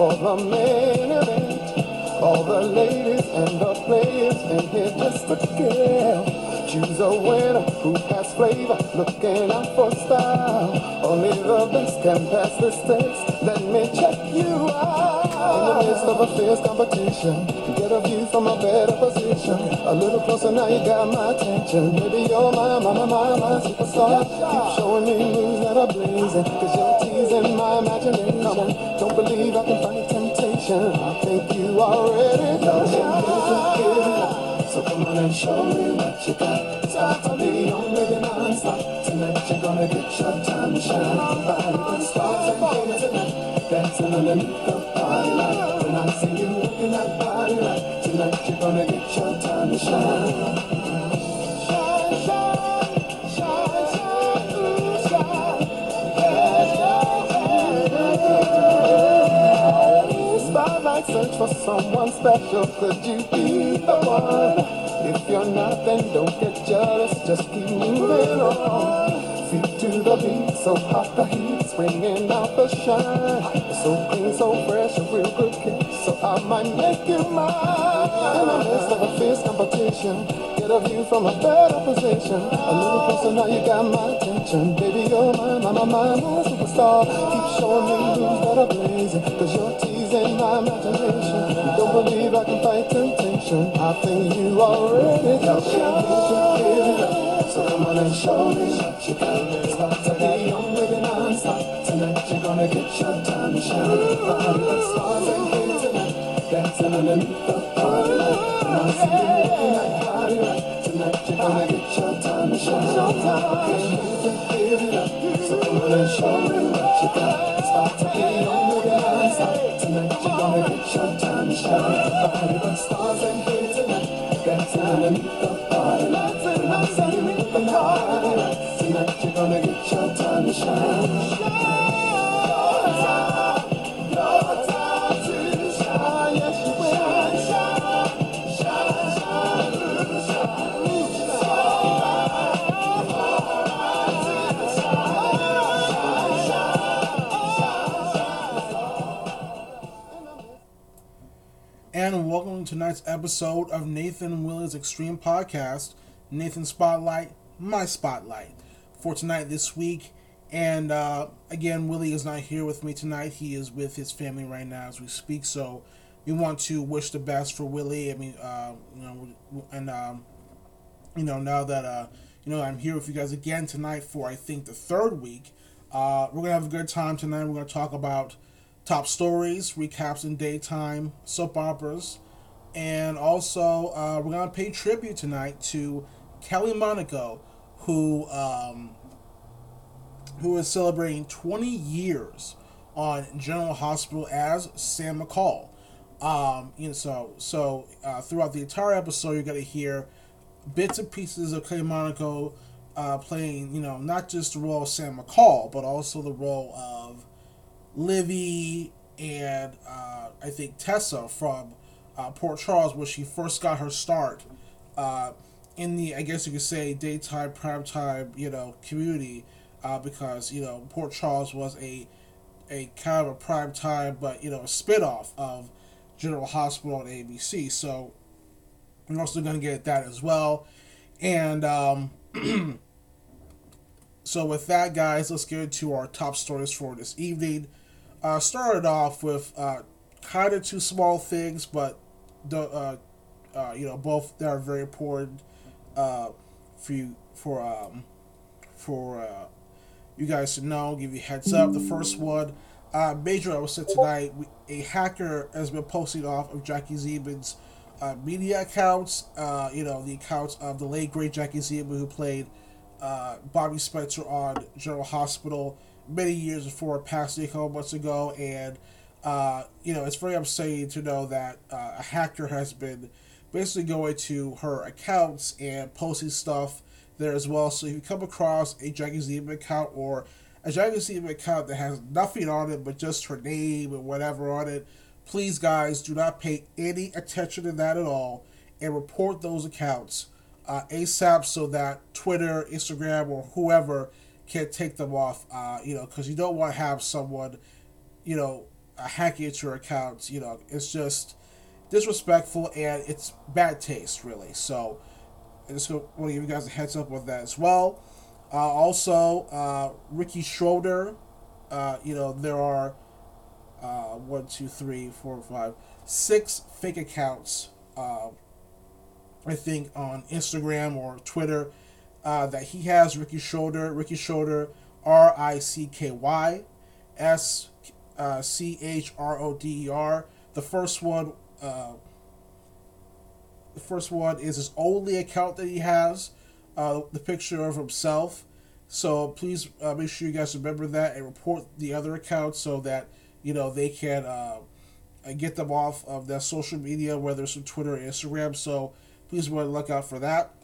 for the main event. All the ladies and the players and here just to get. Choose a winner who has flavor, looking out for style. Only the best can pass this test. Let me check you out. In the midst of a fierce competition, get a view from a better position. A little closer now, you got my attention. Baby, you're my, my, my, my, my superstar. Keep showing me moves that are blazing, cause you're teasing my imagination. Don't believe I can fight temptation. I think you already know. So come on and show me what you got. Start to be on baby non-stop. Tonight you're gonna get your time to shine. Body but stars and here tonight. Dancing underneath the party light. When I see you working that body right. Tonight you're gonna get your time to. Shine, for someone special. Could you be the one? If you're not, then don't get jealous. Just keep moving on. Feet to the beat, so hot the heat, bringing out the shine. So clean, so fresh, a real good kick. So I might make you mine. In the midst of a fierce competition, get a view from a better position. A little closer now, you got my attention. Baby, you're my, my, my, my superstar. Keep showing me moves that are blazing, cause you're teasing my imagination. Don't believe I can fight temptation. I think you already me. So come on and show me what you got. Start to be on with it non-stop. Tonight you're gonna get your time to shine. Body but stars and here tonight. Dancing underneath the party. And I see you looking like right. Tonight you're gonna get your time to shine. Can't hear it up. So come on and show me what you got. Start to be on it Tonight you're gonna get your time to shine. But stars and tonight. Dancing underneath the party light. And I see you looking like body right. Tonight you're gonna get your time to shine. And tonight's episode of Nathan Willie's Extreme Podcast, Nathan Spotlight, my spotlight for tonight this week. And uh, again, Willie is not here with me tonight. He is with his family right now as we speak. So we want to wish the best for Willie. I mean, uh, you know, and um, you know, now that uh, you know, I'm here with you guys again tonight for I think the third week. Uh, we're gonna have a good time tonight. We're gonna talk about top stories, recaps in daytime, soap operas, and also uh, we're gonna pay tribute tonight to Kelly Monaco, who um, who is celebrating 20 years on General Hospital as Sam McCall. Um, you know, so so uh, throughout the entire episode, you're gonna hear bits and pieces of Kelly Monaco uh, playing, you know, not just the role of Sam McCall, but also the role of Livy and uh, I think Tessa from uh, Port Charles, where she first got her start uh, in the, I guess you could say, daytime, primetime, you know, community, uh, because you know Port Charles was a a kind of a prime time, but you know, a spinoff of General Hospital and ABC. So we're also going to get that as well, and. Um, So with that, guys, let's get into our top stories for this evening. Uh, started off with uh, kind of two small things, but the uh, uh, you know both that are very important uh, for you for um, for uh, you guys to know. Give you a heads up. The first one, uh, major episode tonight. We, a hacker has been posting off of Jackie Zeman's uh, media accounts. Uh, you know the accounts of the late great Jackie Zeman who played uh, Bobbie Spencer on General Hospital many years before passing a couple months ago, and uh, you know it's very upsetting to know that uh, a hacker has been basically going to her accounts and posting stuff there as well. So if you come across a Jackie Zeman account or can see an account that has nothing on it but just her name and whatever on it, please guys do not pay any attention to that at all and report those accounts uh, ASAP so that Twitter, Instagram, or whoever can take them off. Uh, you know, because you don't want to have someone, you know, hacking into your accounts. You know, it's just disrespectful and it's bad taste, really. So I just want to give you guys a heads up with that as well. Uh, also, uh, Ricky Schroder. Uh, you know, there are uh, one, two, three, four, five, six fake accounts. Uh, I think on Instagram or Twitter uh, that he has Ricky Schroder. Ricky Schroder, R I C K Y S C H R O D E R. The first one uh, the first one is his only account that he has, uh, the picture of himself. So please uh, make sure you guys remember that and report the other accounts so that you know they can uh, get them off of their social media, whether it's on Twitter or Instagram. So please be on the lookout for that.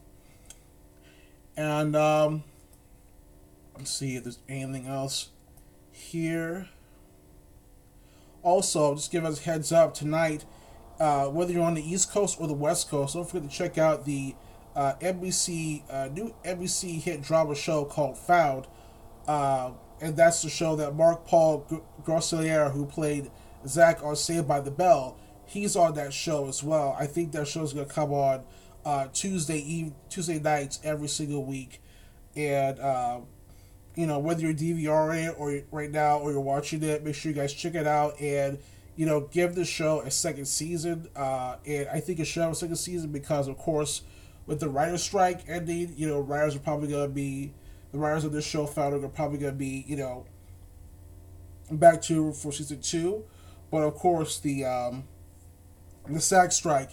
And um, let's see if there's anything else here. Also, just give us heads up tonight uh, whether you're on the East Coast or the West Coast, don't forget to check out the uh, NBC uh, new NBC hit drama show called Found, uh, and that's the show that Mark Paul Gosselaar, who played Zach on Saved by the Bell, he's on that show as well. I think that show is gonna come on uh, Tuesday eve Tuesday nights every single week, and uh, you know whether you're DVRing it or right now or you're watching it, make sure you guys check it out and you know, give the show a second season. Uh, and I think it should have a second season because, of course, with the writer's strike ending, you know, writers are probably to be, the writers of this show found are probably to be, you know, back to for season two. But of course, the um, the SAG strike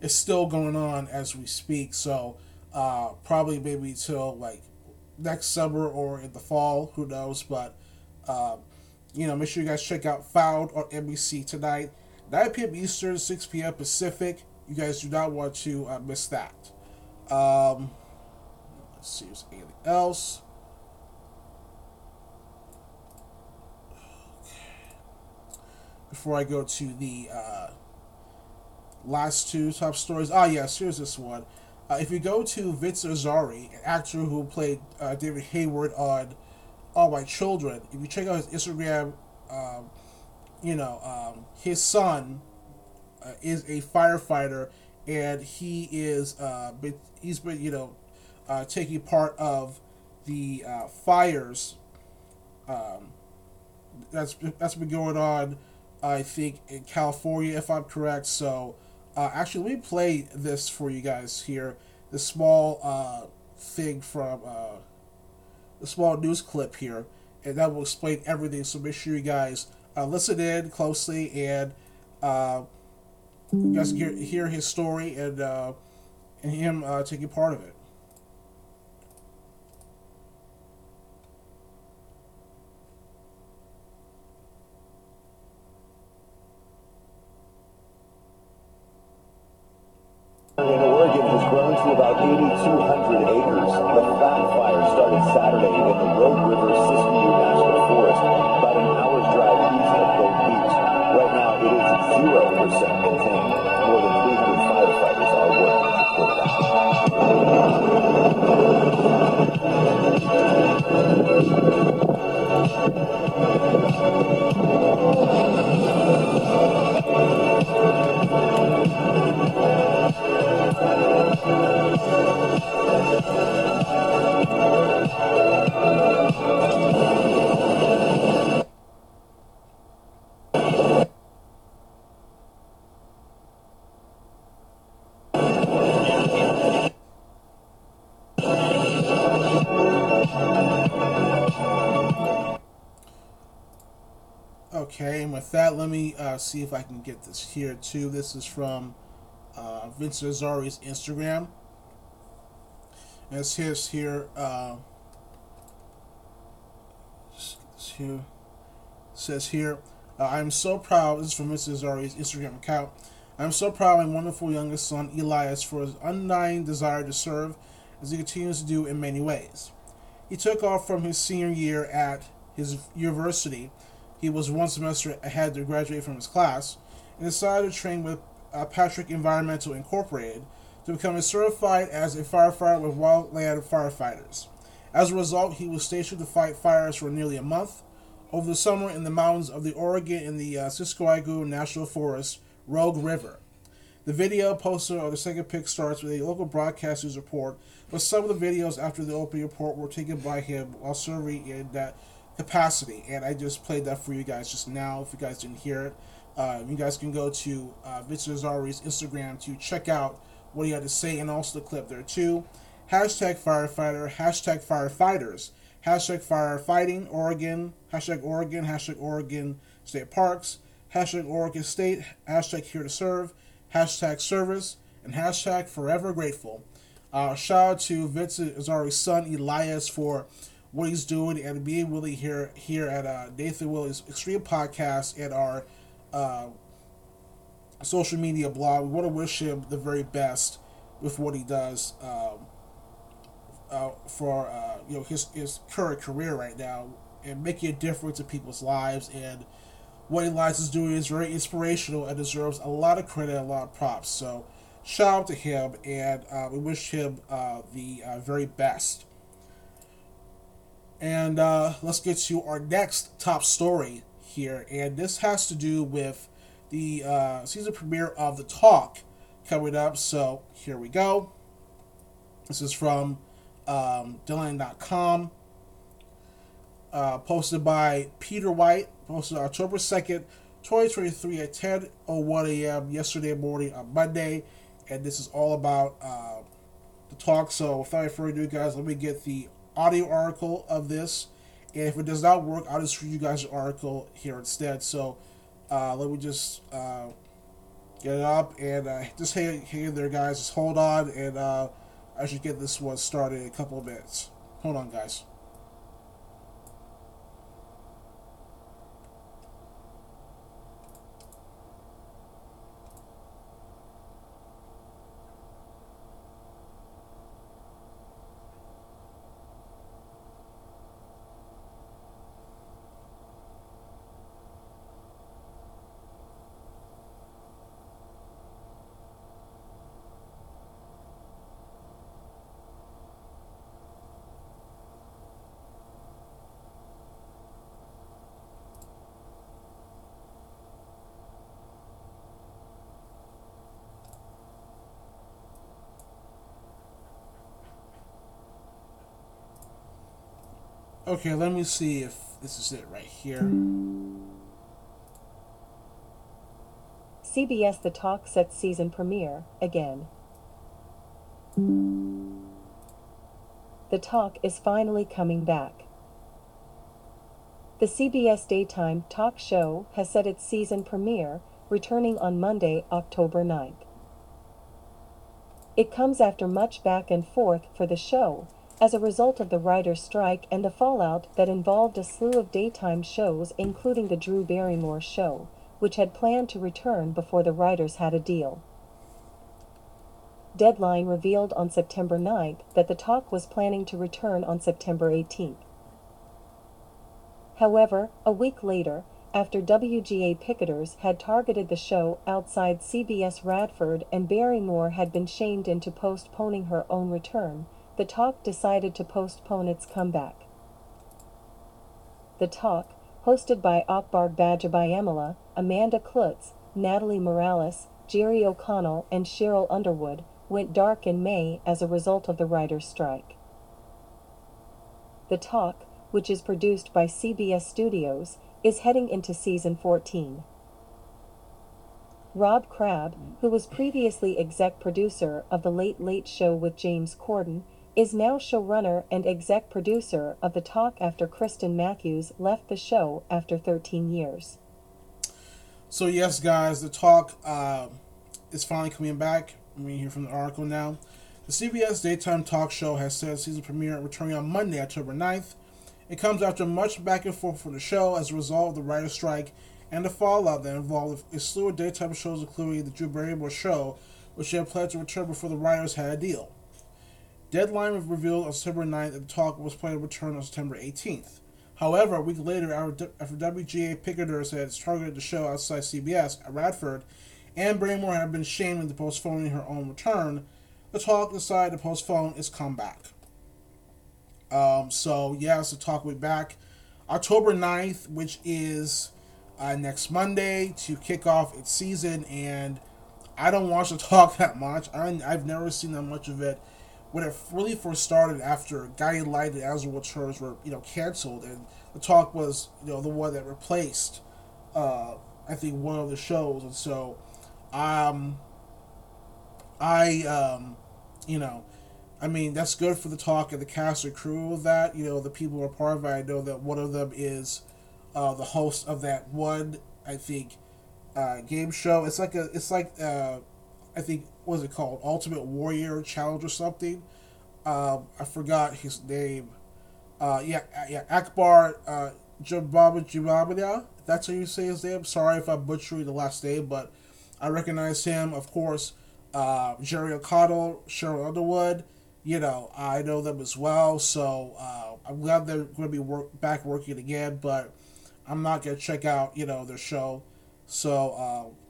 is still going on as we speak. So uh, probably maybe till like next summer or in the fall, who knows? But uh, you know, make sure you guys check out Found on NBC tonight, 9 p.m. Eastern, 6 p.m. Pacific. You guys do not want to uh, miss that. Um, let's see if there's anything else. Before I go to the uh, last two top stories. Ah, yes, here's this one. Uh, if you go to Vince Irizarry, an actor who played uh, David Hayward on all my children. If you check out his Instagram, um, you know, um, his son uh, is a firefighter, and he is uh, been, he's been you know uh, taking part of the uh, fires. Um, that's that's been going on, I think, in California, if I'm correct. So, uh, actually, let me play this for you guys here. The small uh, thing from uh, a small news clip here, and that will explain everything. So make sure you guys uh, listen in closely and uh, you guys hear, hear his story and uh, and him uh, taking part of it. 0% uh, see if I can get this here too. This is from uh, Vince Irizarry's Instagram. And it says here, uh, here, says here, uh, I'm so proud. This is from Vince Irizarry's Instagram account. I'm so proud of my wonderful youngest son Elias for his undying desire to serve, as he continues to do in many ways. He took off from his senior year at his university. He was one semester ahead to graduate from his class and decided to train with uh, Patrick Environmental Incorporated to become certified as a firefighter with wildland firefighters. As a result, he was stationed to fight fires for nearly a month over the summer in the mountains of the Oregon in the uh, National Forest Rogue River. The video posted on the second pick starts with a local broadcaster's report, but some of the videos after the opening report were taken by him while serving in that capacity. And I just played that for you guys just now. If you guys didn't hear it, uh, you guys can go to uh, Vince Irizarry's Instagram to check out what he had to say and also the clip there too. Hashtag firefighter, hashtag firefighters, hashtag firefighting Oregon, hashtag Oregon, hashtag Oregon State Parks, hashtag Oregon State, hashtag here to serve, hashtag service, and hashtag forever grateful. Uh, shout out to Vincent Irizarry's son Elias for what he's doing and being willing here here at uh, Nathan Willie's Extreme Podcast and our uh, social media blog. We want to wish him the very best with what he does um, uh, for uh, you know his his current career right now and making a difference in people's lives and what Elias is doing is very inspirational and deserves a lot of credit, a lot of props. So shout out to him and uh, we wish him uh, the very best. And uh, let's get to our next top story here, and this has to do with the uh, season premiere of The Talk coming up. So here we go. This is from um, Deadline.com, uh, posted by Peter White, posted October 2nd, 2023 at 10.01 a.m. yesterday morning on Monday. And this is all about uh, the talk. So without further ado, guys, let me get the audio article of this. And if it does not work, I'll just read you guys the article here instead. So uh, let me just uh, get it up and uh, just hang, hang in there, guys. Just hold on, and uh, I should get this one started in a couple of minutes. Hold on, guys. Okay, let me see if this is it right here. CBS The Talk sets season premiere again. The Talk is finally coming back. The CBS daytime talk show has set its season premiere, returning on Monday, October 9th. It comes after much back and forth for the show, as a result of the writer's strike and the fallout that involved a slew of daytime shows including the Drew Barrymore show, which had planned to return before the writers had a deal. Deadline revealed on September 9th that the talk was planning to return on September 18th. However, a week later, after WGA picketers had targeted the show outside CBS Radford and Barrymore had been shamed into postponing her own return, the talk decided to postpone its comeback. The talk, hosted by Akbar Gbajabiamila, Amanda Kloots, Natalie Morales, Jerry O'Connell, and Cheryl Underwood, went dark in May as a result of the writers' strike. The Talk, which is produced by CBS Studios, is heading into season 14. Rob Crabbe, who was previously exec producer of The Late Late Show with James Corden, is now showrunner and exec producer of The Talk after Kristen Matthews left the show after 13 years. So yes, guys, the talk uh, is finally coming back. Reading here from the article now. The CBS daytime talk show has said season premiere returning on Monday, October 9th. It comes after much back and forth for the show as a result of the writer's strike and the fallout that involved a slew of daytime shows, including the Drew Barrymore show, which had planned to return before the writers had a deal. Deadline was revealed on September 9th, and the talk was planned to return on September 18th. However, a week later, after WGA picketers had targeted the show outside CBS at Radford, and Barrymore had been shamed into postponing her own return, the talk decided to postpone its comeback. Um, so, yes, the talk will be back October 9th, which is uh, next Monday, to kick off its season. And I don't watch the talk that much. I, I've never seen that much of it when it really first started after Guiding Light and As the World Turns were you know canceled and the talk was you know the one that replaced uh, I think one of the shows and so um I um you know I mean that's good for the talk and the cast and crew of that you know the people who are part of it. I know that one of them is uh, the host of that one I think uh, game show. It's like a it's like uh, I think what was it called Ultimate Warrior Challenge or something. Um, I forgot his name. Uh, yeah, yeah, Akbar uh, Jababa That's how you say his name. Sorry if I'm butchering the last name, but I recognize him. Of course, uh, Jerry O'Connell, Cheryl Underwood. You know, I know them as well. So uh, I'm glad they're going to be work, back working again. But I'm not going to check out, you know, their show. So uh,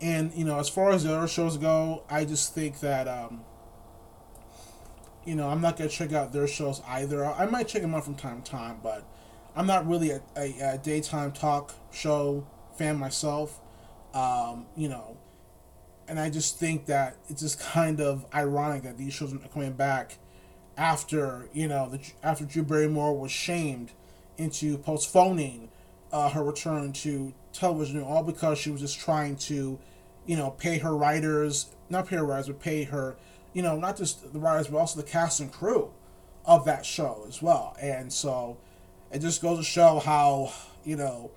and you know, as far as the other shows go, I just think that um, you know I'm not gonna check out their shows either. I might check them out from time to time, but I'm not really a, a, a daytime talk show fan myself. Um, you know, and I just think that it's just kind of ironic that these shows are coming back after you know the, after Drew Barrymore was shamed into postponing uh, her return to television, all because she was just trying to, you know, pay her writers, not pay her writers, but pay her, you know, not just the writers, but also the cast and crew of that show as well. And so it just goes to show how, you know,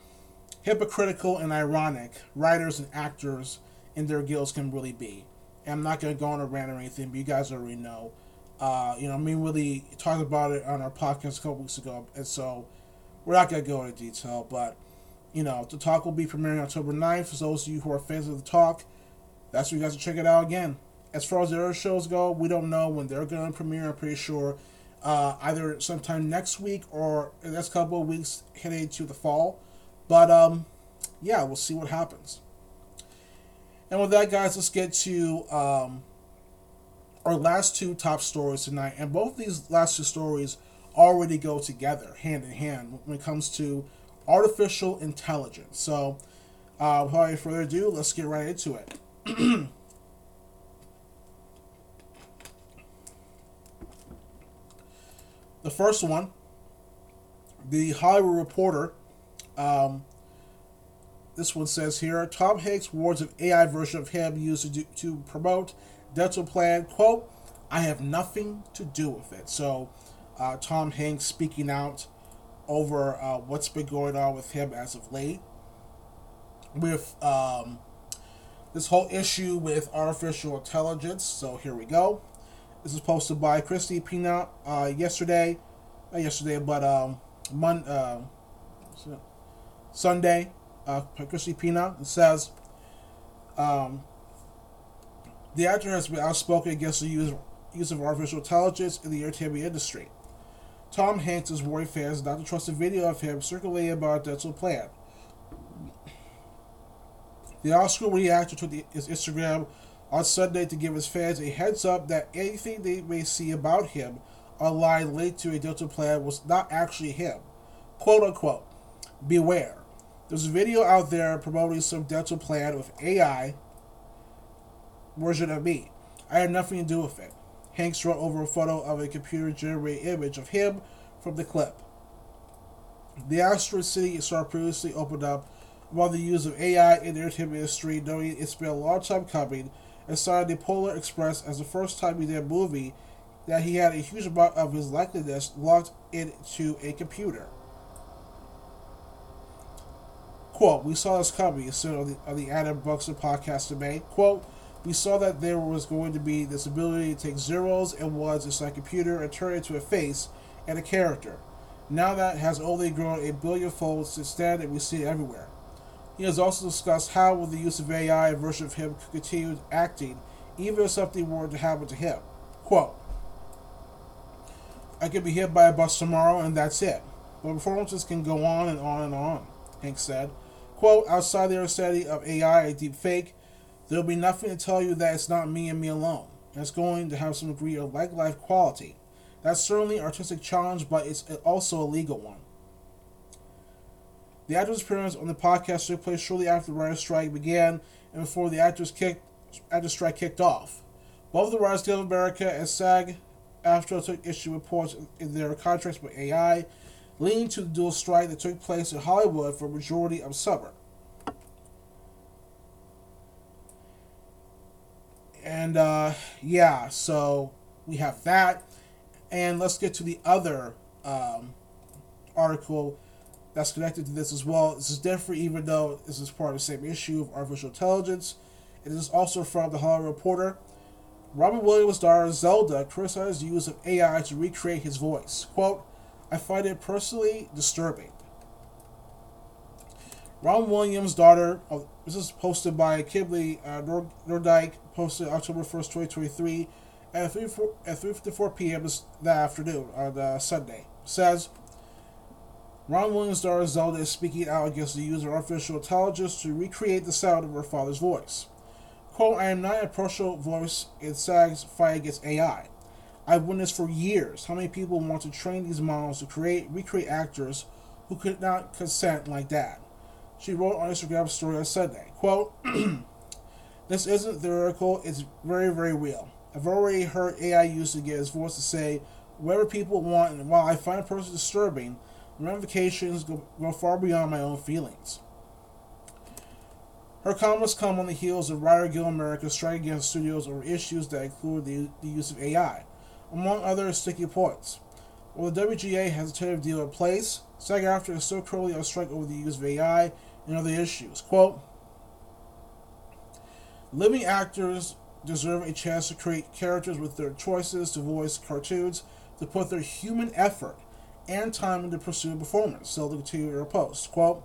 hypocritical and ironic writers and actors in their guilds can really be. And I'm not going to go on a rant or anything, but you guys already know. Uh, you know, mean, really talked about it on our podcast a couple weeks ago, and so we're not going to go into detail, but you know, the talk will be premiering October 9th. For those of you who are fans of the talk, that's where you guys can check it out again. As far as the other shows go, we don't know when they're going to premiere. I'm pretty sure uh, either sometime next week or the next couple of weeks heading into the fall. But um, yeah, we'll see what happens. And with that, guys, let's get to um, our last two top stories tonight. And both these last two stories already go together, hand in hand, when it comes to artificial intelligence. So, uh, without any further ado, let's get right into it. the first one, the Hollywood Reporter. Um, this one says here Tom Hanks warns of AI version of him used to, do, to promote dental plan. Quote, I have nothing to do with it. So, uh, Tom Hanks speaking out over uh, what's been going on with him as of late. With um, this whole issue with artificial intelligence. So here we go. This is posted by Christy Peanut uh, yesterday. Not yesterday, but um, Mon- uh, Sunday. Uh, Christy Peanut. It says um, the actor has been outspoken against the use, use of artificial intelligence in the entertainment industry. Tom Hanks is worried fans not to trust a video of him circulating about a dental plan. The Oscar-winning actor took his Instagram on Sunday to give his fans a heads up that anything they may see about him online linked to a dental plan was not actually him. Quote unquote. Beware. There's a video out there promoting some dental plan with AI version of me. I had nothing to do with it. Hanks wrote over a photo of a computer generated image of him from the clip. The Asteroid City star previously opened up about the use of AI in the entertainment industry, knowing it's been a long time coming, and cited the Polar Express as the first time he did a movie that he had a huge amount of his likeness logged into a computer. Quote, we saw this coming, he said on the, on the Adam Buxton podcast today. Quote, we saw that there was going to be this ability to take zeros and ones inside a computer and turn it into a face and a character. Now that has only grown a billion folds since then, and we see it everywhere. He has also discussed how, with the use of AI, a version of him could continue acting, even if something were to happen to him. Quote, I could be hit by a bus tomorrow, and that's it. but performances can go on and on and on, Hank said. Quote, outside the understanding of AI and deep fake, there'll be nothing to tell you that it's not me and me alone. It's going to have some degree of like life quality. That's certainly an artistic challenge, but it's also a legal one. The actor's appearance on the podcast took place shortly after the writer's strike began and before the actors kicked actors strike kicked off. Both the Writers Guild of America and SAG AFTRA took issue reports in their contracts with AI, leading to the dual strike that took place in Hollywood for a majority of summer. And uh, yeah, so we have that. And let's get to the other um, article that's connected to this as well. This is different, even though this is part of the same issue of artificial intelligence. It is also from the Hollywood Reporter. Robin Williams' daughter Zelda criticized the use of AI to recreate his voice. Quote, I find it personally disturbing. Robin Williams' daughter, oh, this is posted by Kimberly uh, Nordyke, October 1st, 2023, at 3.54 p.m. that afternoon on uh, Sunday, says, Ron Williams' daughter Zelda is speaking out against the use of artificial intelligence to recreate the sound of her father's voice. Quote, I am not a partial voice in SAG's fight against AI. I've witnessed for years how many people want to train these models to create recreate actors who could not consent like that. She wrote on Instagram story on Sunday. Quote, This isn't theoretical, it's very, very real. I've already heard AI used to get his voice to say whatever people want, and while I find it personally disturbing, the ramifications go, go far beyond my own feelings. Her comments come on the heels of Writer Guild America striking against studios over issues that include the, the use of AI, among other sticky points. While the WGA has a tentative deal in place, SAG AFTRA is still currently on strike over the use of AI and other issues. Quote, Living actors deserve a chance to create characters with their choices to voice cartoons, to put their human effort and time into pursuing performance, so the continued post. Quote,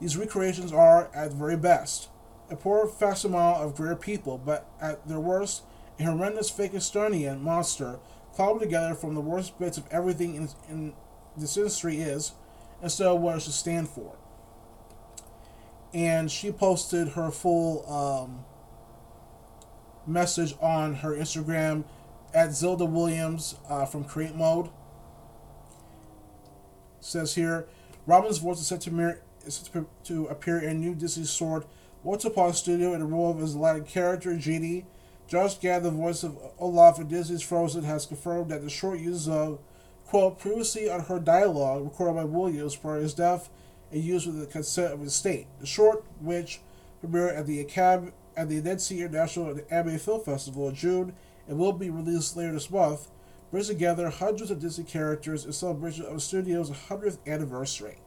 these recreations are, at very best, a poor facsimile of great people, but at their worst, a horrendous Frankensteinian monster cobbled together from the worst bits of everything in, in this industry is, and so what it should stand for. And she posted her full um, message on her Instagram at Zelda Williams uh, from Create Mode. says here, Robin's voice is set to mirror is to, to appear in new Disney Sword Upon Studio in the role of his Latin character, Genie. Josh Gad, the voice of Olaf in Disney's Frozen, has confirmed that the short uses of, quote, previously unheard dialogue recorded by Williams prior to his death and used with the consent of his state. The short, which premiered at the Academy at the Annecy International Anime Film Festival in June and will be released later this month, brings together hundreds of Disney characters in celebration of the studio's 100th anniversary.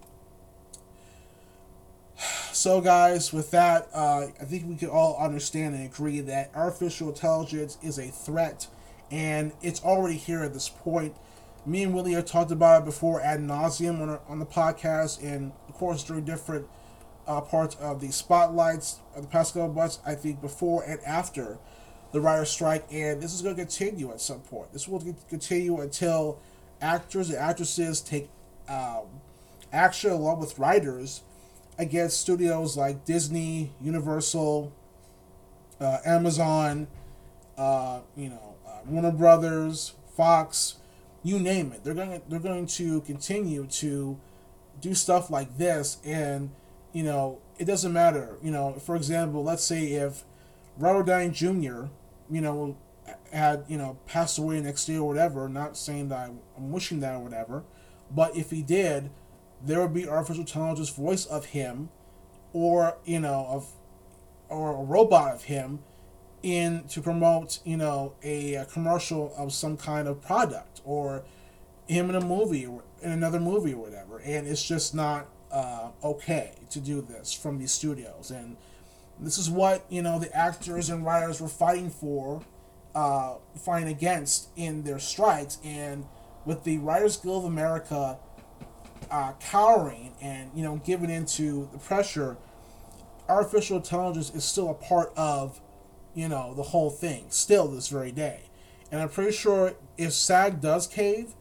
So, guys, with that, uh, I think we can all understand and agree that artificial intelligence is a threat, and it's already here at this point. Me and Willie have talked about it before ad nauseum on, our, on the podcast, and of course during different uh, parts of the spotlights of the past couple months. I think before and after the writer's strike, and this is going to continue at some point. This will continue until actors and actresses take um, action along with writers against studios like Disney, Universal, uh, Amazon, uh, you know, uh, Warner Brothers, Fox, you name it. They're going to, they're going to continue to do stuff like this, and you know, it doesn't matter. You know, for example, let's say if Robert Downey Jr. you know had you know passed away next year or whatever. Not saying that I'm wishing that or whatever, but if he did there would be artificial intelligence voice of him or you know of or a robot of him in to promote you know a, a commercial of some kind of product or him in a movie or in another movie or whatever and it's just not uh, okay to do this from these studios. And this is what you know the actors and writers were fighting for uh, fighting against in their strikes. And with the writers guild of america uh, cowering and you know giving into the pressure, artificial intelligence is still a part of you know the whole thing still this very day, and I'm pretty sure if SAG does cave,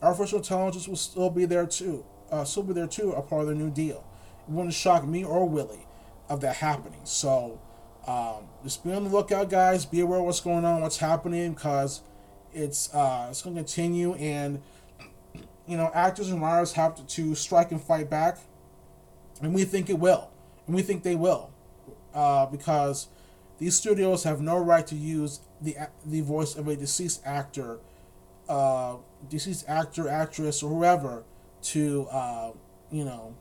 artificial intelligence will still be there too. Uh, be there too, a part of the new deal. It wouldn't shock me or Willie of that happening. So um, just be on the lookout, guys. Be aware of what's going on, what's happening, because it's uh, it's going to continue, and you know, actors and writers have to, to strike and fight back, and we think it will, and we think they will, uh, because these studios have no right to use the the voice of a deceased actor, uh, deceased actor, actress, or whoever to uh, you know,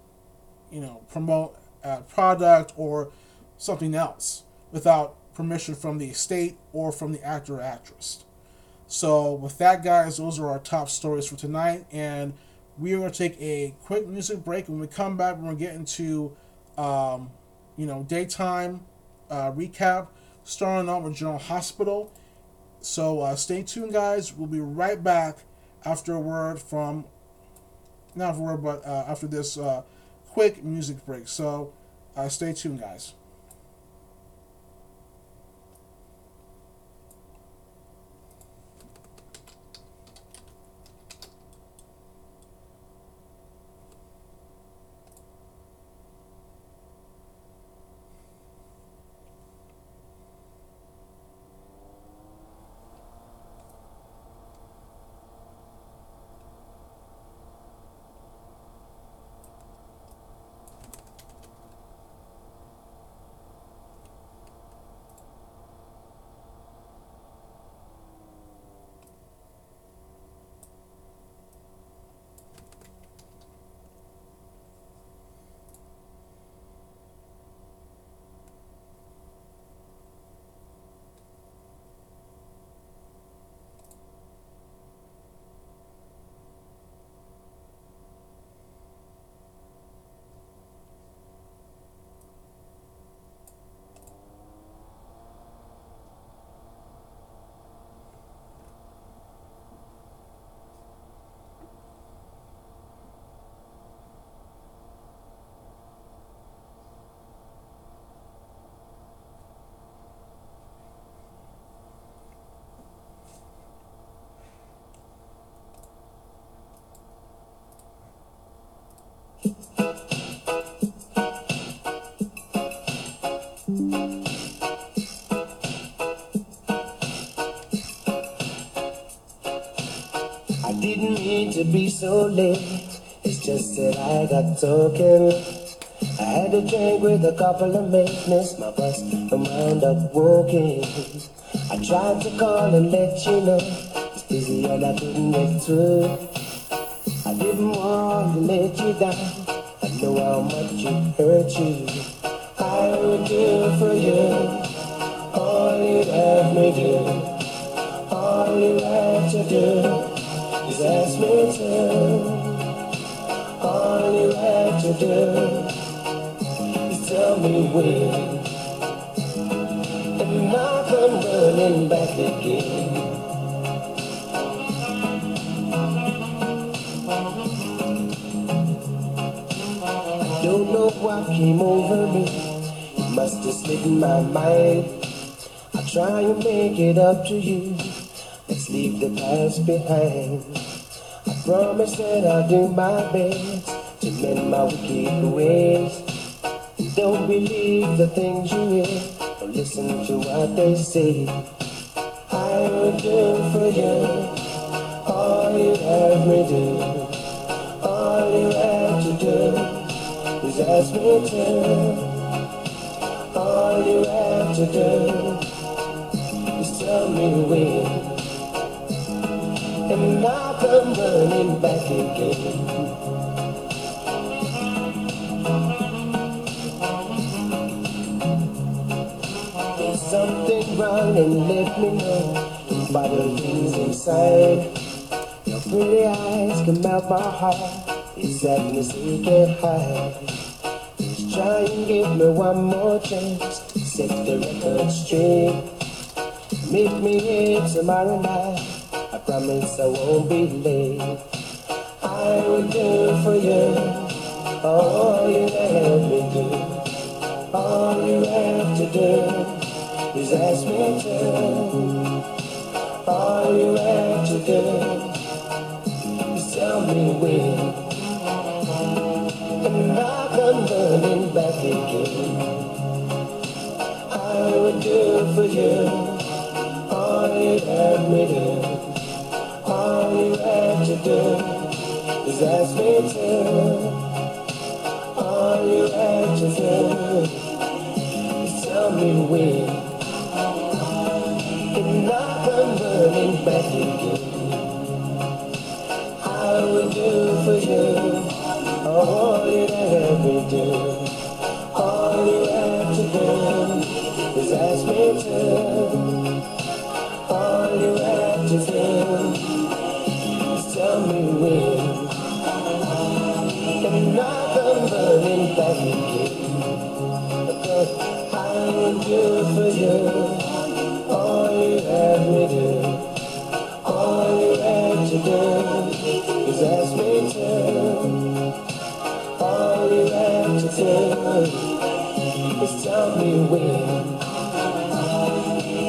you know, promote a product or something else without permission from the estate or from the actor or actress. So, with that, guys, those are our top stories for tonight, and we are going to take a quick music break. When we come back, we're going to get into, um, you know, daytime uh, recap, starting out with General Hospital. So, uh, stay tuned, guys. We'll be right back after a word from, not word, but uh, after this uh, quick music break. So, uh, stay tuned, guys. To be so late. It's just that I got talking. I had a drink with a couple of mates, missed my bus and wound up walking. I tried to call and let you know it's busy and I couldn't get through. I didn't want to let you down. How much it hurt you. I would do for you all you'd have me do. All you have to do is ask me to. All you have to do is tell me when. And I'll come running back again. What came over me. It must have slipped my mind. I'll try and make it up to you. Let's leave the past behind. I promise that I'll do my best to mend my wicked ways. Don't believe the things you hear or listen to what they say. I will do for you all you have me do. Me to. All you have to do is tell me when. And I'll come running back again. Something wrong and let me know. Don't bother things inside. Your pretty eyes can melt my heart. It's that you can't hide. Try and give me one more chance set the record straight. Meet me here tomorrow night. I promise I won't be late. I will do for you all you have me do. All you have to do is ask me to. All you have to do is tell me when. And I come running back again. I would do for you all you had me do. All you had to do is ask me to. All you had to do is tell me when. And I come running back again. I would do for you all you ever when.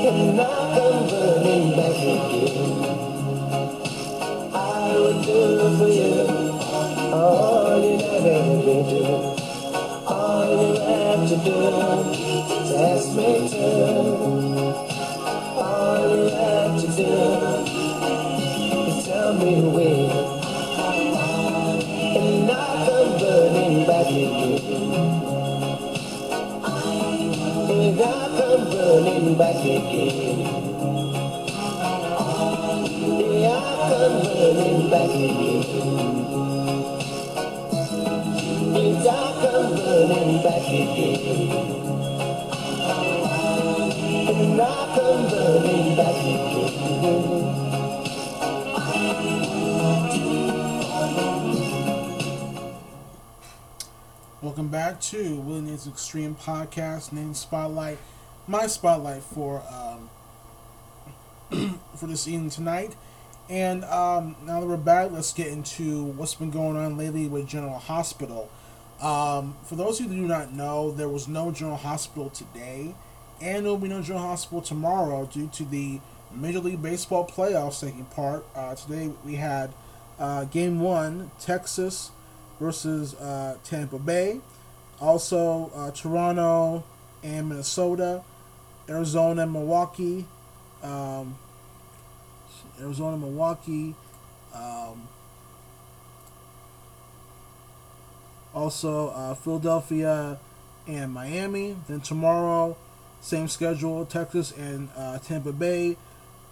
And I come running back again. I would do for you all you ever do. All you have to do to Nate's Extreme Podcast, named Spotlight, my spotlight for um, for this evening tonight. And um, now that we're back, let's get into what's been going on lately with General Hospital. Um, for those who do not know, there was no General Hospital today, and there will be no General Hospital tomorrow due to the Major League Baseball playoffs taking part. Uh, today we had uh, Game One, Texas versus uh, Tampa Bay. Also, uh, Toronto and Minnesota, Arizona and Milwaukee, um, Arizona, Milwaukee. Um, also, uh, Philadelphia and Miami. Then tomorrow, same schedule: Texas and uh, Tampa Bay,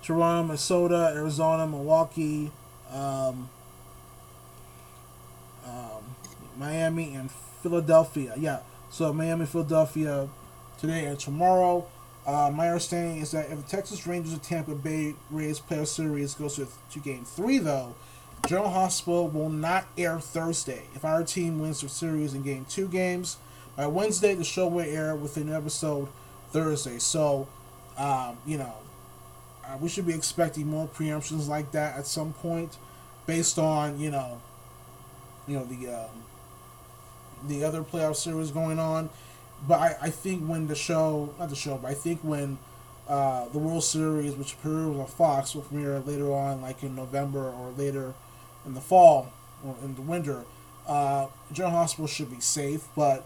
Toronto, Minnesota, Arizona, Milwaukee. Um, um, Miami and Philadelphia. Yeah, so Miami, Philadelphia today and tomorrow. Uh, my understanding is that if the Texas Rangers and Tampa Bay Rays playoff series goes to, to game three, though, General Hospital will not air Thursday. If our team wins the series in game two games, by Wednesday, the show will air with an episode Thursday. So, um, you know, uh, we should be expecting more preemptions like that at some point based on, you know, you know the um, the other playoff series going on. But I, I think when the show, not the show, but I think when uh, the World Series, which premieres on Fox, will premiere later on, like in November or later in the fall or in the winter, uh, General Hospital should be safe. But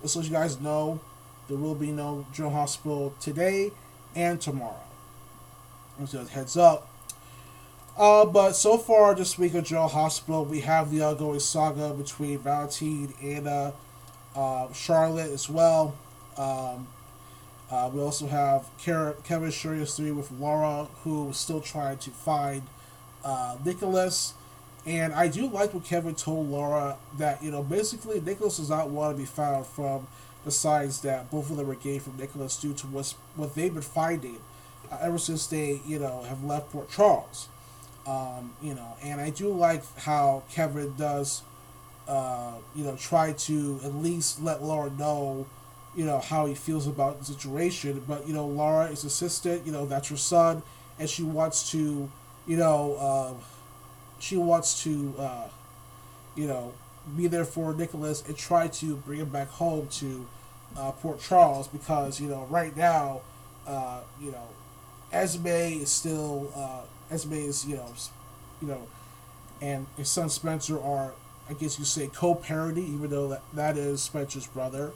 just so you guys know, there will be no General Hospital today and tomorrow. So heads up. Uh, but so far this week at General Hospital, we have the ongoing saga between Valentine and uh, uh, Charlotte as well. Um, uh, we also have Kevin Shurious 3 with Laura, who is still trying to find uh, Nicholas. And I do like what Kevin told Laura that, you know, basically Nicholas does not want to be found from the signs that both of them were gained from Nicholas due to what's, what they've been finding uh, ever since they, you know, have left Port Charles. Um, you know, and I do like how Kevin does, uh, you know, try to at least let Laura know, you know, how he feels about the situation. But you know, Laura is assistant. You know, that's her son, and she wants to, you know, uh, she wants to, uh, you know, be there for Nicholas and try to bring him back home to uh, Port Charles because you know right now, uh, you know, Esme is still. Esme is, you know, you know, and his son Spencer are, I guess you say, co-parody, even though that, that is Spencer's brother.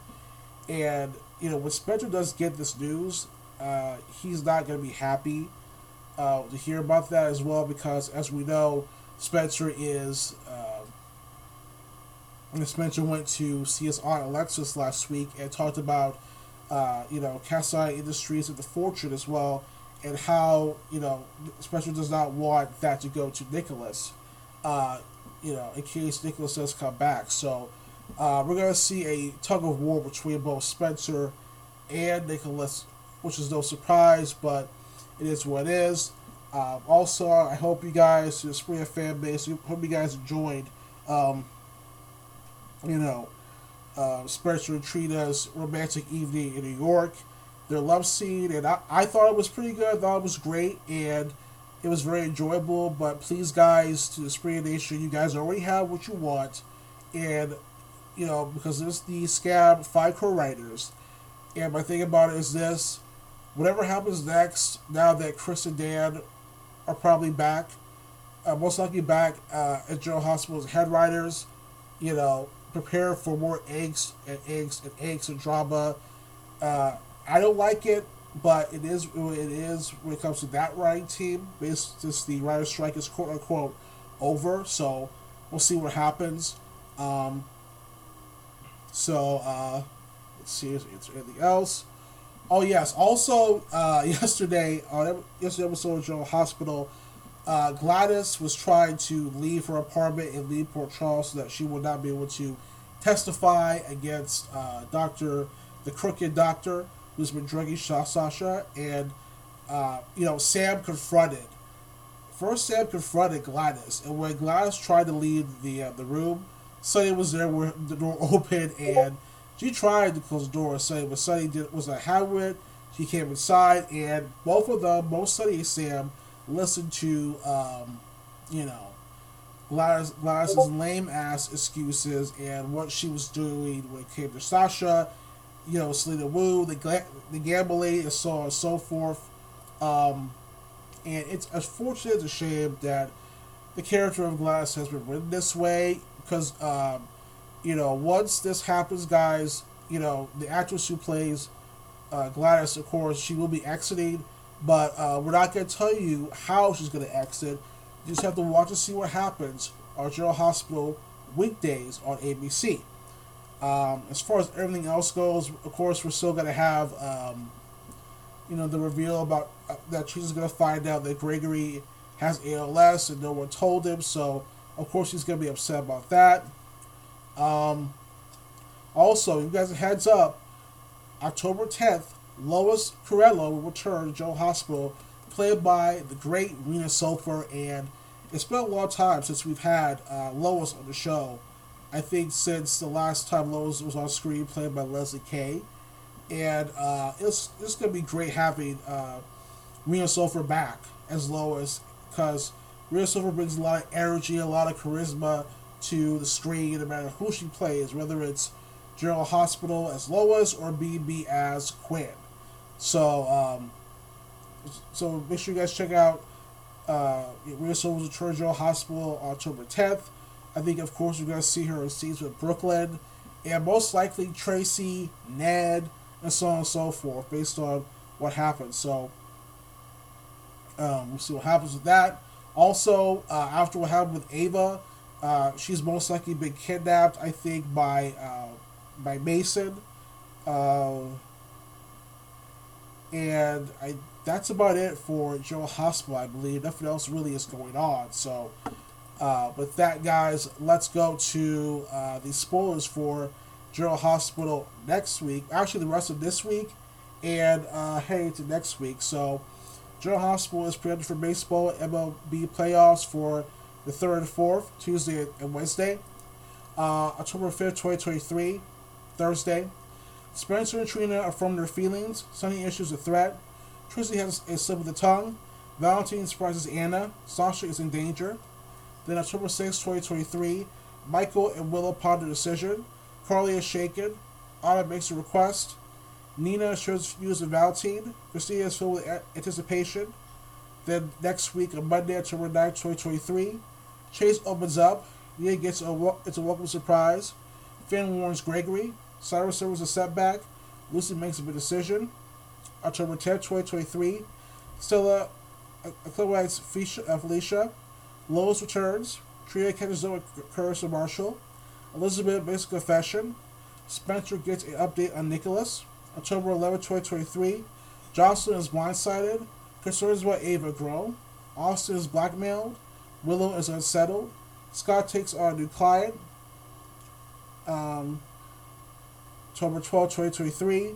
And you know, when Spencer does get this news, uh, he's not going to be happy uh, to hear about that as well, because as we know, Spencer is. Uh, Spencer went to see his aunt Alexis last week and talked about, uh, you know, Kasai Industries at the Fortune as well, and how you know Spencer does not want that to go to Nicholas, uh, you know, in case Nicholas does come back. So uh, we're gonna see a tug of war between both Spencer and Nicholas, which is no surprise, but it is what it is. Um, also, I hope you guys, the Sprina fan base, hope you guys enjoyed, um, you know, uh, Spencer and Trina's romantic evening in New York, their love scene, and I, I thought it was pretty good. I thought it was great, and it was very enjoyable. But please, guys, to the Sprina Nation, you guys already have what you want, and you know because there's the scab five co-writers, and my thing about it is this: whatever happens next, now that Chris and Dan are probably back, uh, most likely back uh, at General Hospital's head writers, you know, prepare for more angst and angst and angst and drama. Uh, I don't like it, but it is it is when it comes to that writing team. Basically, since the writer's strike is quote unquote over, so we'll see what happens. Um, so uh, let's see if there's anything else. Oh yes, also uh, yesterday on yesterday episode of General Hospital, uh, Gladys was trying to leave her apartment in Port Charles so that she would not be able to testify against uh, Doctor the crooked doctor who's been drugging Sasha, and uh, you know Sam confronted. First, Sam confronted Gladys, and when Gladys tried to leave the uh, the room, Sunny was there with the door open, and she tried to close the door. Sunny, but Sunny did was a habit. She came inside, and both of them, both Sunny and Sam, listened to um, you know Gladys, Gladys's lame ass excuses and what she was doing when it came to Sasha you know, Selina Wu, the the gambling, and so on and so forth. Um, and it's unfortunate, it's a shame that the character of Glass has been written this way because, um, you know, once this happens, guys, you know, the actress who plays uh, Gladys, of course, she will be exiting, but uh, we're not going to tell you how she's going to exit. You just have to watch and see what happens on General Hospital weekdays on ABC. Um, as far as everything else goes, of course, we're still going to have, um, you know, the reveal about uh, that she's going to find out that Gregory has ALS and no one told him. So, of course, he's going to be upset about that. Um, also, you guys a heads up, October 10th, Lois Cerullo will return to Joe Hospital, played by the great Rena Sofer. And it's been a long time since we've had uh, Lois on the show. I think since the last time Lois was on screen, played by Lesli Kay, and uh, it's it's gonna be great having uh, Rena Sofer back as Lois because Rena Sofer brings a lot of energy, a lot of charisma to the screen, no matter who she plays, whether it's General Hospital as Lois or BB as Quinn. So, um, so make sure you guys check out uh, Sofer's Return General Hospital October 10th. I think, of course, we're going to see her in scenes with Brook Lynn and most likely Tracy, Ned, and so on and so forth, based on what happens. So, um, we'll see what happens with that. Also, uh, after what happened with Ava, uh, she's most likely been kidnapped, I think, by uh, by Mason. Uh, and I that's about it for Joe Hospital, I believe. Nothing else really is going on. So, uh, with that, guys, let's go to uh, the spoilers for General Hospital next week. Actually, the rest of this week and uh, heading to next week. So, General Hospital is presented for baseball MLB playoffs for the 3rd and 4th, Tuesday and Wednesday. Uh, October 5th, 2023, Thursday. Spencer and Trina affirm their feelings. Sunny issues a threat. Tracy has a slip of the tongue. Valentine surprises Anna. Sasha is in danger. Then October 6, 2023, Michael and Willow ponder decision. Carly is shaken. Anna makes a request. Nina shows views of Valentine. Christina is filled with anticipation. Then next week, on Monday, October 9, 2023, Chase opens up. Leah gets a it's a welcome surprise. Finn warns Gregory. Cyrus serves a setback. Lucy makes a decision. October 10th, 2023. Stella uh, acclimates Felicia. Uh, Lois returns. Tria catches up with Curtis Marshall. Elizabeth makes a confession. Spencer gets an update on Nicholas. October 11, 2023. Jocelyn is blindsided. Concerns about Ava grow. Austin is blackmailed. Willow is unsettled. Scott takes on a new client. Um, October 12, 2023.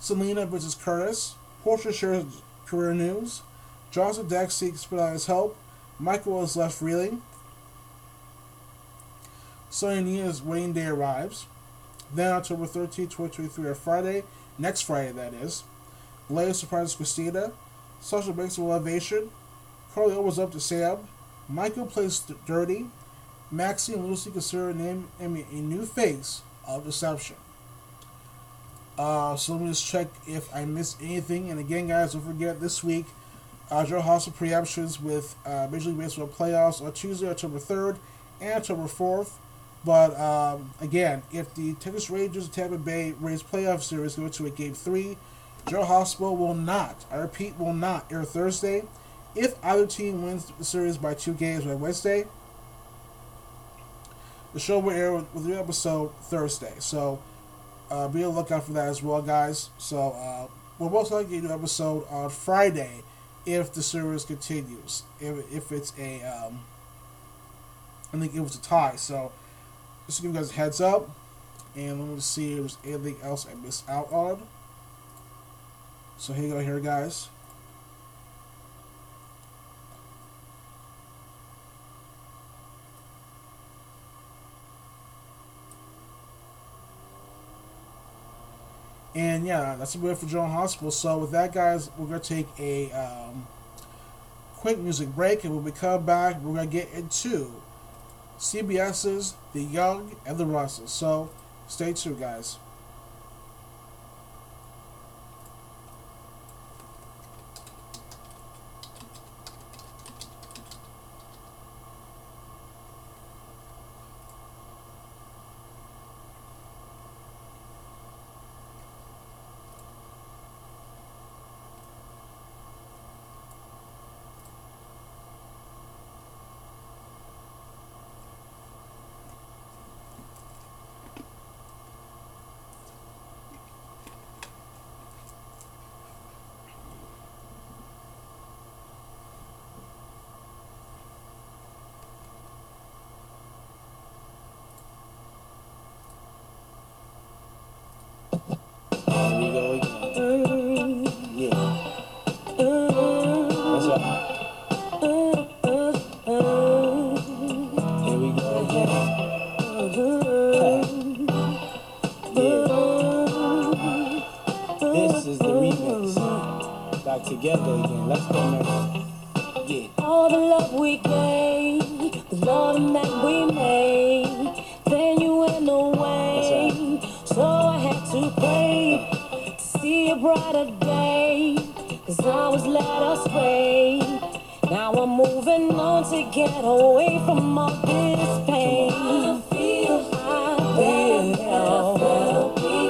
Selina visits Curtis. Portia shares career news. Johnson Dex seeks Spinelli's help. Michael is left reeling. Sonny and Nina's wedding day arrives. Then October 13, 2023, or Friday, next Friday that is, Leia surprises Christina. Sasha makes a elevation. Carly opens up to Sam. Michael plays dirty. Maxie and Lucy consider him a new face of deception. Uh, so let me just check if I missed anything. And again, guys, don't forget this week, Joe of preemptions with uh, Major League Baseball playoffs on Tuesday, October 3rd and October 4th. But um, again, if the Texas Rangers and Tampa Bay Rays playoff series go to a game three, Joe Hospital will not, I repeat, will not air Thursday. If either team wins the series by two games by Wednesday, the show will air with, the episode Thursday. So uh, be on the lookout for that as well, guys. So uh, we'll most likely do an episode on Friday if the series continues. If, if it's a, um, I think it was a tie. So just to give you guys a heads up. And let me see if there's anything else I missed out on. So here you go, here, guys. And yeah, that's about it for Joan Hospital. So with that, guys, we're gonna take a um, quick music break, and when we come back, we're gonna get into CBS's The Young and the Restless. So stay tuned, guys. Together again. Let's go now. Yeah. All the love we gave, the love that we made, then you went away. So I had to pray to see a brighter day, cause I was led astray. Now I'm moving on to get away from all this pain. I feel, I feel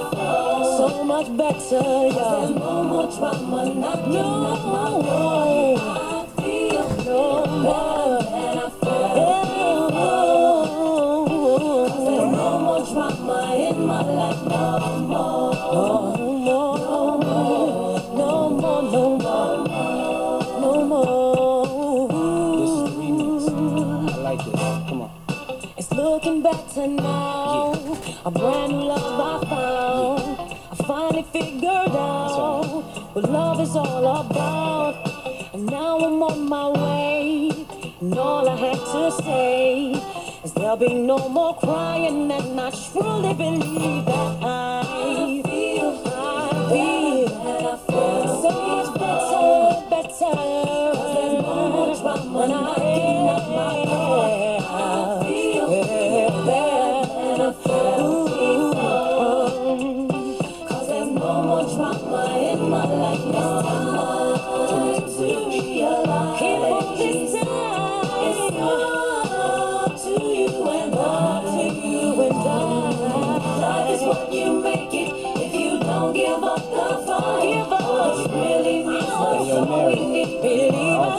so much better, yeah. Trauma, not no is all about. And now I'm on my way. And all I had to say is there'll be no more crying. And I truly believe that I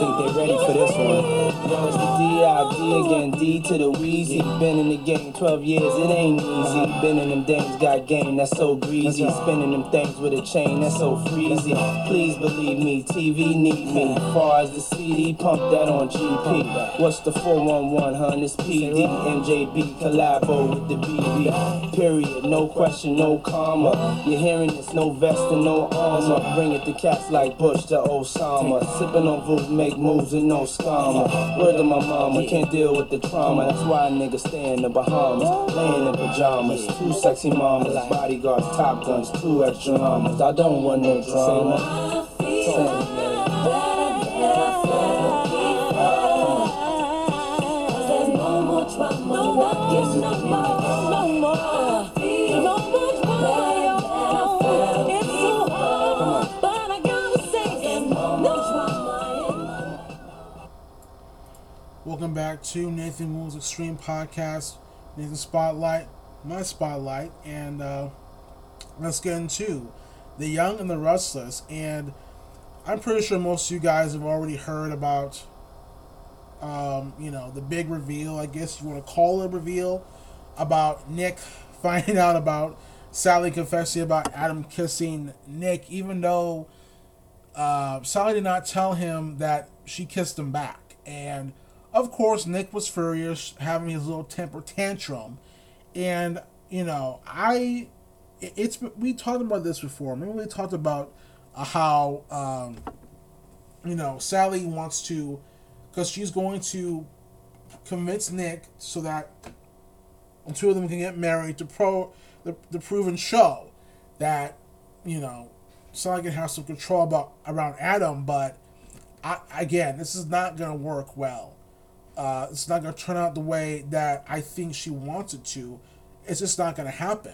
don't think they're ready for this one. Yo, it's the D.I.D. again, D to the Wheezy. Been in the game 12 years, it ain't easy. Been in them dames, got game, that's so greasy. Spinning them things with a chain, that's so freezy. Please believe me, TV need me. Far as the CD, pump that on GP. What's the 411, hun? It's PD, MJB, collabo with the BB. Period, no question, no comma. You're hearing this, no vest and no armor. Bring it to cats like Bush to Osama. Sipping on Vooch, make moves and no scammer. Word to my mama, can't deal with the trauma. That's why a nigga stay in the Bahamas. Laying in pajamas. Two sexy mamas, bodyguards, top guns, two extra mamas. I don't want no drama. Same, Welcome back to Nathan Wool's Extreme Podcast, Nathan Spotlight, my spotlight, and uh, let's get into the Young and the Restless. And I'm pretty sure most of you guys have already heard about, um, you know, the big reveal. I guess you want to call it reveal about Nick finding out about Sally confessing about Adam kissing Nick, even though uh, Sally did not tell him that she kissed him back. And of course, Nick was furious, having his little temper tantrum. And you know, I it's we talked about this before. Remember we talked about uh, how um, you know Sally wants to because she's going to convince Nick so that the two of them can get married to pro the, the proven show that you know Sally can have some control about around Adam, but I, again, this is not going to work well. Uh, it's not going to turn out the way that I think she wants it to. It's just not going to happen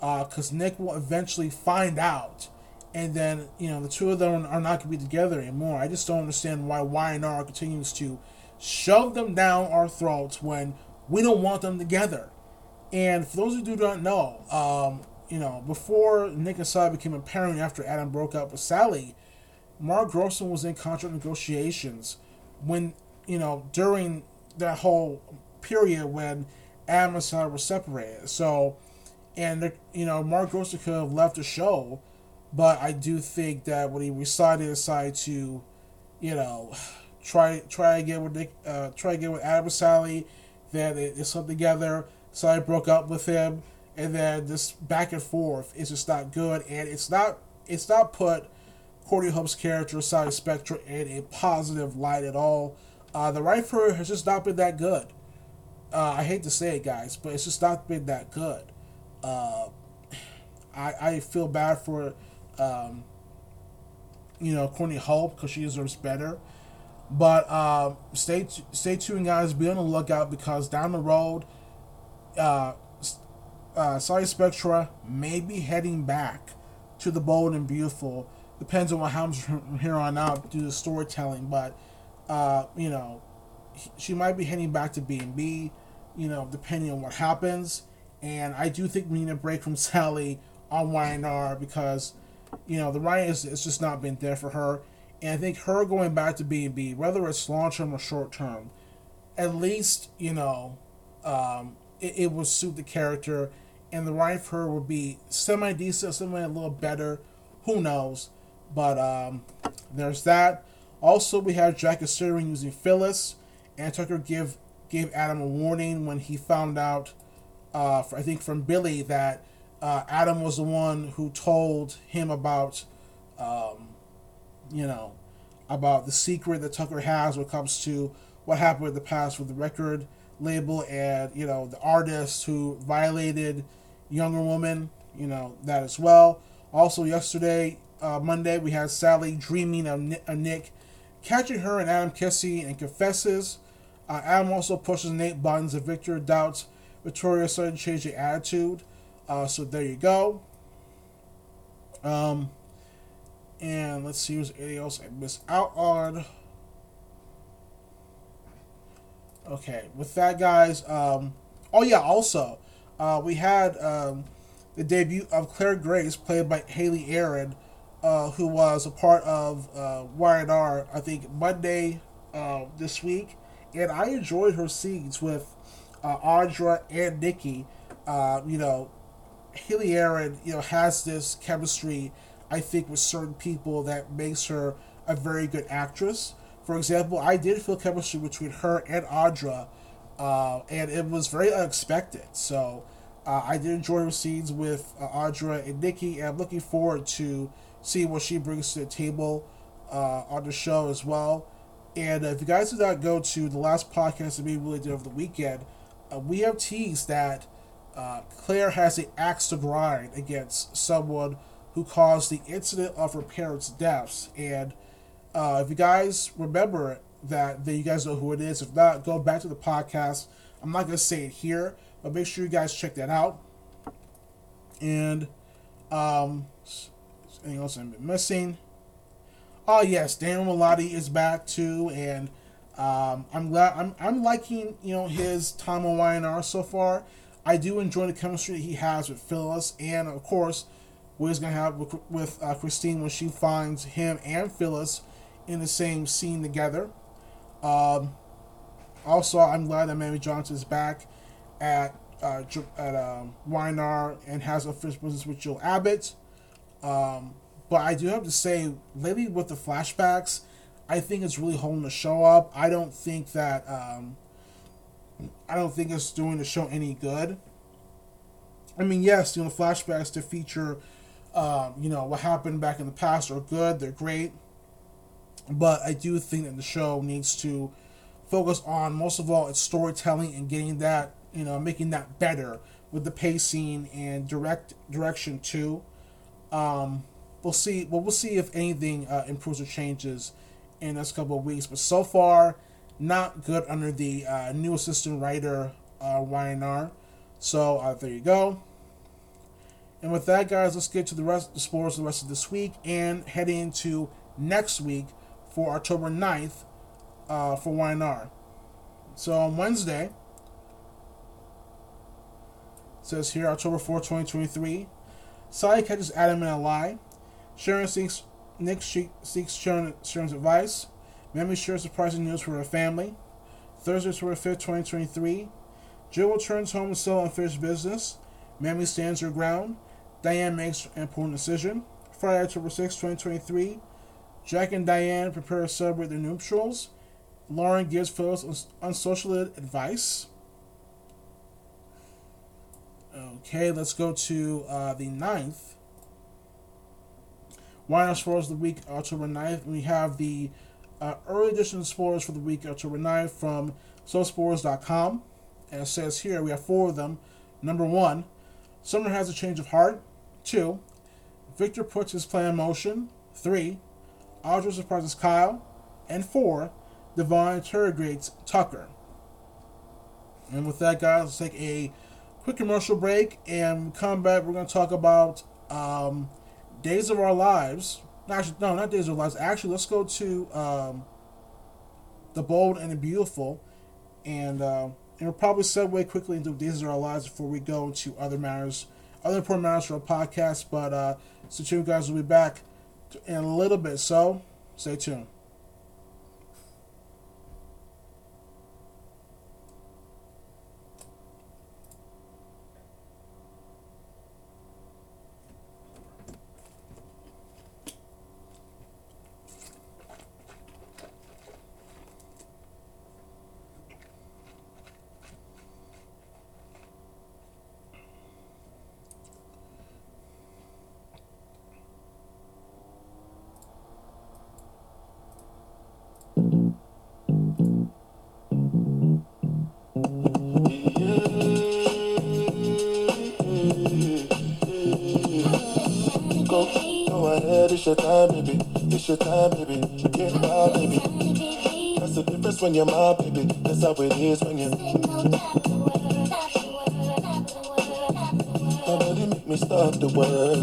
because Nick will eventually find out, and then you know the two of them are not going to be together anymore. I just don't understand why Y&R continues to shove them down our throats when we don't want them together. And for those who do not know, um, you know, before Nick and Sally became a apparent after Adam broke up with Sally, Mark Grossman was in contract negotiations when, you know, during that whole period when Adam and Sally were separated. So, and, the- you know, Mark Grossman could have left the show, but I do think that when he decided decided to, you know, try try again with Nick, uh, try again with Adam and Sally, then they, they slept together. Sally broke up with him, and then this back and forth is just not good, and it's not it's not put Courtney Hope's character Sally Spectra in a positive light at all. Uh, the for has just not been that good. Uh, I hate to say it, guys, but it's just not been that good. Uh, I I feel bad for, um, you know, Courtney Hope because she deserves better. But um, stay t- stay tuned, guys. Be on the lookout because down the road, uh, uh, Spectra may be heading back to the bold and beautiful. Depends on what happens from here on out due to storytelling, but uh, you know, she might be heading back to B and B. You know, depending on what happens. And I do think we need a break from Sally on Y&R because, you know, the writing is just not been there for her. And I think her going back to B and B, whether it's long term or short term, at least you know, um, it, it will suit the character, and the writing for her would be semi decent, semi a little better. Who knows? But um, there's that. Also, we have Jack considering using Phyllis, and Tucker give gave Adam a warning when he found out, uh, I think from Billy that uh, Adam was the one who told him about, um, you know, about the secret that Tucker has when it comes to what happened in the past with the record label and you know the artist who violated younger woman, you know that as well. Also, yesterday, uh, Monday, we had Sally dreaming of Nick catching her and Adam kissing and confesses. Uh, Adam also pushes Nate buttons and Victor doubts Victoria started to change the attitude. Uh, so there you go. Um, and let's see, was anything else I missed out on? Okay, with that, guys. Um, oh yeah, also, uh, we had um, the debut of Claire Grace, played by Hayley Erin, uh, who was a part of uh, Y&R, I think Monday uh, this week, and I enjoyed her scenes with uh, Audra and Nikki. Uh, you know, Hayley Erin, you know, has this chemistry, I think, with certain people that makes her a very good actress. For example, I did feel chemistry between her and Audra, uh, and it was very unexpected. So uh, I did enjoy her scenes with uh, Audra and Nikki, and I'm looking forward to seeing what she brings to the table uh, on the show as well. And if you guys did not go to the last podcast that we really did over the weekend, uh, we have teased that uh, Claire has an axe to grind against someone who caused the incident of her parents' deaths. And uh, if you guys remember that, then you guys know who it is. If not, go back to the podcast. I'm not going to say it here, but make sure you guys check that out. And um, anything else I'm missing? Oh yes, Daniel Romalotti is back too, and um, I'm glad I'm I'm liking you know his time on Y&R so far. I do enjoy the chemistry he has with Phyllis, and of course, what he's gonna have with, with uh, Christine when she finds him and Phyllis in the same scene together. Um, also, I'm glad that Mamie Johnson is back at uh, at um, Y&R and has a first business with Jill Abbott. Um, but I do have to say, lately with the flashbacks, I think it's really holding the show up. I don't think that um, I don't think it's doing the show any good. I mean, yes, you know, flashbacks to feature, um, you know, what happened back in the past are good. They're great, but I do think that the show needs to focus on most of all its storytelling and getting that, you know, making that better with the pacing and direct direction too. Um, we'll see. Well, we'll see if anything uh, improves or changes in the next couple of weeks. But so far, not good under the uh, new assistant writer uh, Y&R. So uh, there you go. And with that, guys, let's get to the rest the sports the rest of this week and heading into next week for October 9th uh, for Y&R. So on Wednesday, says here October 4, 2023, Sally catches Adam in a lie. Sharon seeks Nick seeks Sharon, Sharon's advice. Mamie shares surprising news for her family. Thursday, October 5th, 2023. Jill returns home to sell unfinished business. Mamie stands her ground. Diane makes an important decision. Friday, October 6th, 2023. Jack and Diane prepare to celebrate their nuptials. Lauren gives Phyllis unsolicited advice. Okay, let's go to uh, the 9th. Why not Spoilers of the Week, October 9th. We have the uh, early edition spoilers for the week, October 9th, from SoSpoilers.com. And it says here we have four of them. Number one, Summer has a change of heart. Two, Victor puts his plan in motion. Three, Audra surprises Kyle. And four, Devon interrogates Tucker. And with that, guys, let's take a quick commercial break and come back. We're going to talk about um, Days of Our Lives. Actually, no, not Days of Our Lives. Actually, let's go to um, The Bold and the Beautiful. And, uh, and we'll probably segue quickly into Days of Our Lives before we go to other matters, other important matters for our podcast. But uh, so you guys will be back in a little bit. So stay tuned. You're my baby. That's how it is when you. Nobody make me stop the world.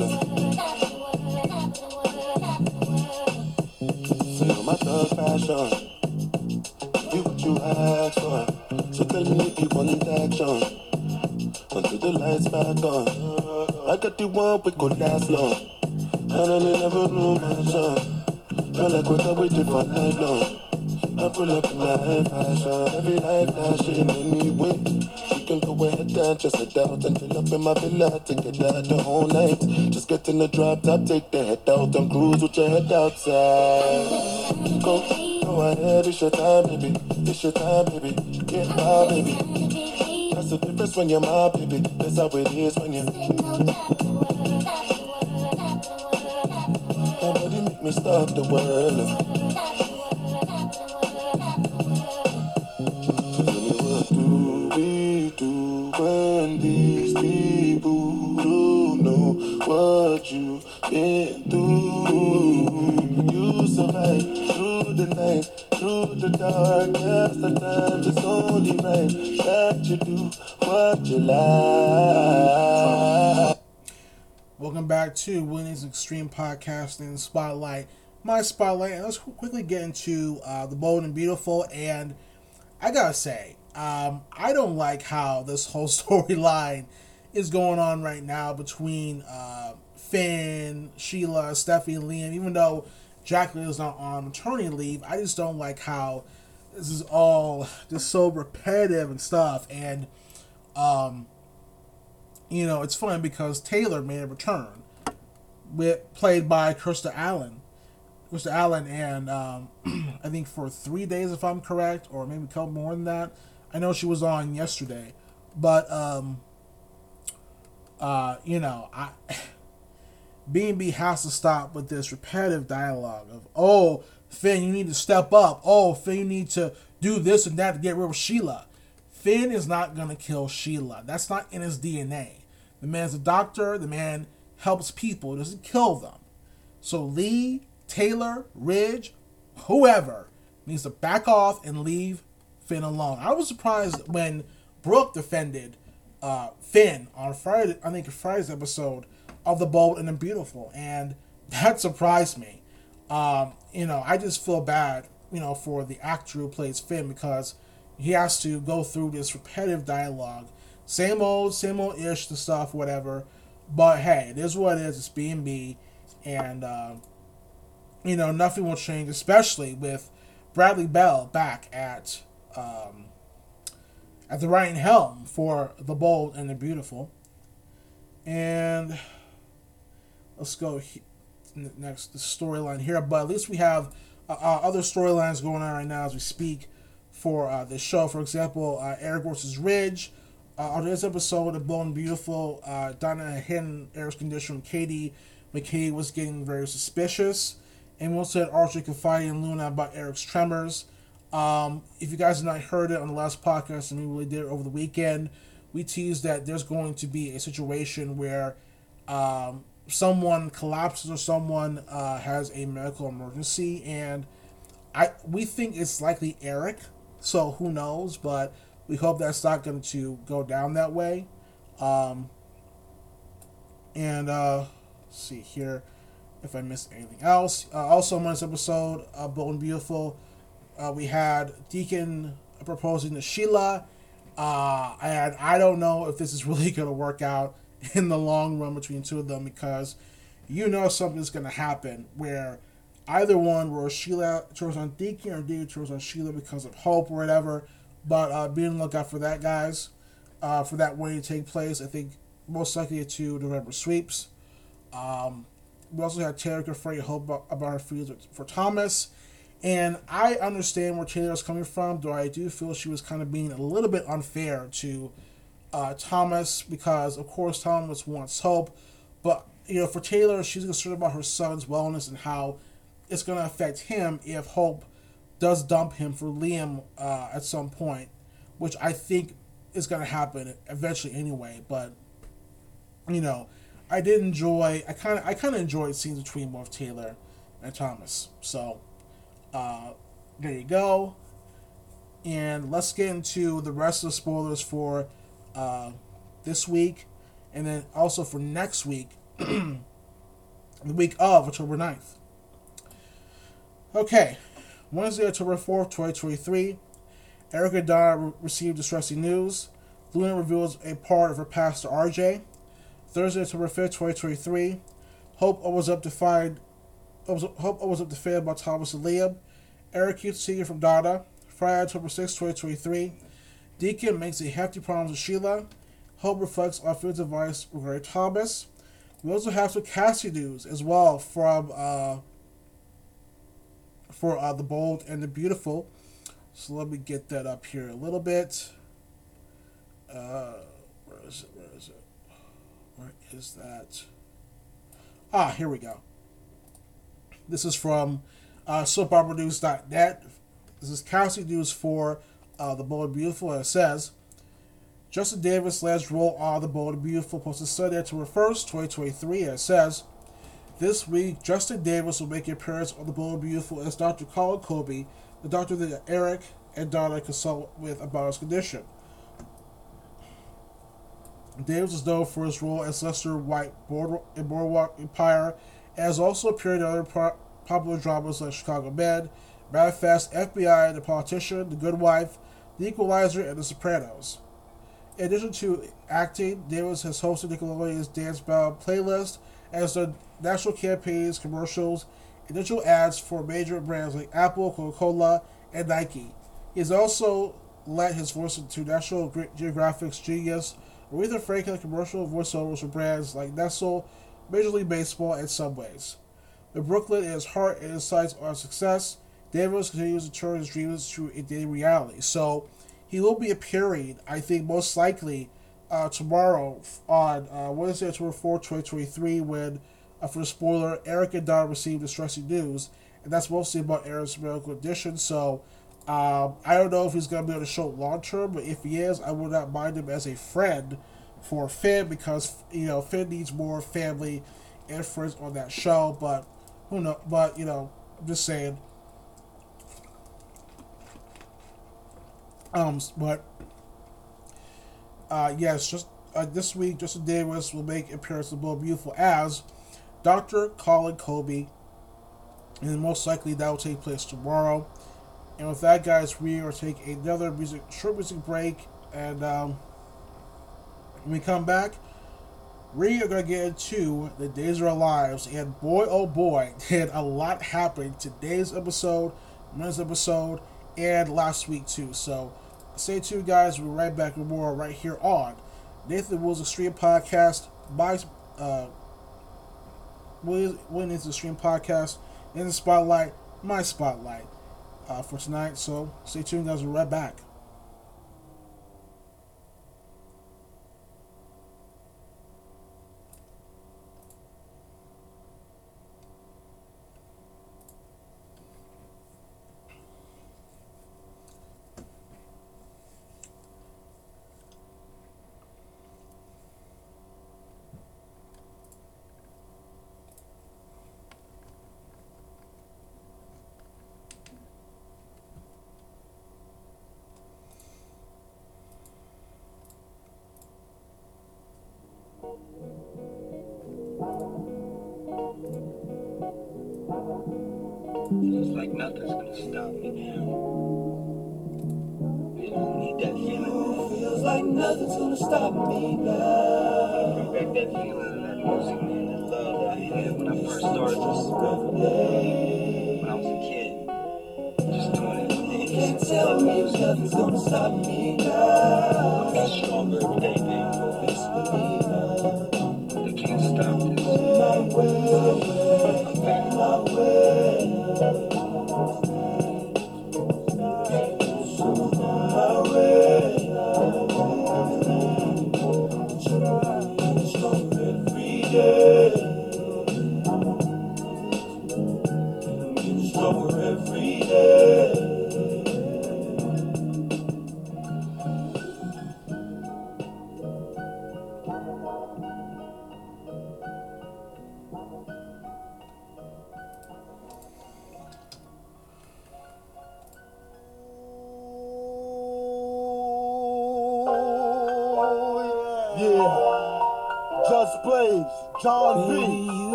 Feel my thug passion. You what you ask for. So tell me if you want action. Until the lights back on. I got the one we could last long. And I never knew my son. Felt like I waited for night long. I pull up in my fashion. Every night flashing anyway. She can go ahead and just head out and fill up in my villa to get out the whole night. Just get in the drop top, take the head out and cruise with your head outside. Go, go ahead, it's your time, baby. It's your time, baby. Get my baby. That's the difference when you're my baby. That's how it is when you're. Nobody make me stop the world. You've through? You survive through the night, through the darkest of times. It's only right that you do what you like. Welcome back to Winning's Extreme Podcasting Spotlight. My spotlight, and let's quickly get into uh, the bold and beautiful. And I gotta say, um, I don't like how this whole storyline is going on right now between uh, Finn, Sheila, Steffy, Liam. Even though Jacqueline is not on maternity leave, I just don't like how this is all just so repetitive and stuff. And um, you know, it's fun because Taylor made a return, with played by Krista Allen, Krista Allen, and um, I think for three days, if I'm correct, or maybe a couple more than that. I know she was on yesterday, but um, uh, you know, I B and B has to stop with this repetitive dialogue of oh Finn, you need to step up. Oh Finn, you need to do this and that to get rid of Sheila. Finn is not gonna kill Sheila. That's not in his DNA. The man's a doctor. The man helps people. Doesn't kill them. So Lee, Taylor, Ridge, whoever needs to back off and leave Finn alone. I was surprised when Brooke defended uh, Finn on Friday. I think Friday's episode of the Bold and the Beautiful, and that surprised me. Um, you know, I just feel bad, you know, for the actor who plays Finn because he has to go through this repetitive dialogue, same old, same old ish, the stuff, whatever. But hey, it is what it is. It's B and B, and uh, you know nothing will change, especially with Bradley Bell back at um, at the right helm for the bold and the beautiful. And let's go he- next the storyline here. But at least we have uh, uh, other storylines going on right now as we speak for uh, this show. For example, uh, Eric versus Ridge. Uh, on this episode of and Beautiful, uh, Donna hidden Eric's condition from Katie. McKay was getting very suspicious. And we also had RJ confiding in Luna about Eric's tremors. Um, if you guys have not heard it on the last podcast, and we really did it over the weekend, we teased that there's going to be a situation where um, someone collapses or someone uh, has a medical emergency, and I we think it's likely Eric. So who knows? But we hope that's not going to go down that way. Um, and uh, see here if I missed anything else. Uh, also, on this episode, uh, Bold and Beautiful, uh, we had Deacon proposing to Sheila. Uh, and I don't know if this is really going to work out in the long run between two of them because you know something's going to happen where either one, where Sheila turns on Deacon or Deacon turns on Sheila because of hope or whatever. But uh, be on the lookout for that, guys. Uh, for that wedding to take place, I think most likely two November sweeps. Um, we also had Taylor confronting Hope about, about her feelings for Thomas. And I understand where Taylor's coming from, though I do feel she was kind of being a little bit unfair to uh, Thomas because, of course, Thomas wants Hope. But, you know, for Taylor, she's concerned about her son's wellness and how it's going to affect him if Hope does dump him for Liam uh, at some point, which I think is going to happen eventually anyway. But, you know, I did enjoy. I kind of I kind of enjoyed scenes between both Taylor and Thomas. So uh, there you go. And let's get into the rest of the spoilers for uh, this week, and then also for next week, the week of October 9th. Okay, Wednesday, October 4th, 2023. Erica Donna re- received distressing news. Luna reveals a part of her past to RJ. Thursday, October 5th, 2023. Hope always up to find. Hope always up to fan about Thomas and Liam. Eric keeps singing from Donna. Friday, October 6, 2023. Deacon makes a hefty promise to Sheila. Hope reflects on Fields' advice regarding Thomas. We also have some Cassie news as well from uh, for uh, the bold and the beautiful. So let me get that up here a little bit. Uh, where is it? Where is it? Where is that? Ah, here we go. This is from uh, soapoperanews.net. This is Cassie news for uh, the Bold Beautiful, and it says Justin Davis last role on the Bold Beautiful posted Sunday, October 1st, 2023, and it says This week, Justin Davis will make an appearance on the Bold Beautiful as Dr. Colin Colby, the doctor that Eric and Donna consult with about his condition. Davis is known for his role as Lester White in Boardwalk Empire, and has also appeared in other popular dramas like Chicago Med, Manifest, FBI, The Politician, The Good Wife, The Equalizer, and The Sopranos. In addition to acting, Davis has hosted Nickelodeon's Dance Battle playlist as the national campaigns, commercials, and digital ads for major brands like Apple, Coca-Cola, and Nike. He has also lent his voice into National Geographic's Genius, Aretha Franklin commercial voiceovers for brands like Nestle, Major League Baseball, and Subways. The Brooklyn his heart and his sights on success, Davis continues to turn his dreams into reality. So he will be appearing, I think, most likely uh, tomorrow on uh, Wednesday, October 4, 2023, when, uh, for the spoiler, Eric and Don received distressing news. And that's mostly about Eric's medical condition. So um, I don't know if he's going to be on the show long term, but if he is, I would not mind him as a friend for Finn because, you know, Finn needs more family and friends on that show. But who knows? But, you know, I'm just saying Um, but uh, yes, just uh, this week, Justin Davis will make appearance in Bold Beautiful as Dr. Colin Kobe, and most likely that will take place tomorrow. And with that, guys, we are taking another music short music break, and um, when we come back, we are going to get into the days of our lives. And boy, oh boy, did a lot happen today's episode, Monday's episode, and last week too. So stay tuned, guys. We're right back with more right here on Nathan Wills Extreme Podcast. My uh, Williams Extreme Podcast in the spotlight, my spotlight uh, for tonight. So stay tuned, guys. We're right back.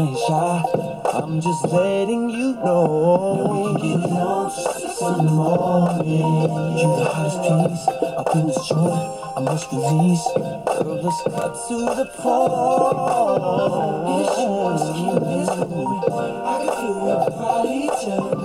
Ain't shy. I'm just letting you know. we can get it six in the morning. You're the hottest piece up in this joint. I must release. Girl, let's cut to the point. Wants to keep going, I can feel your body telling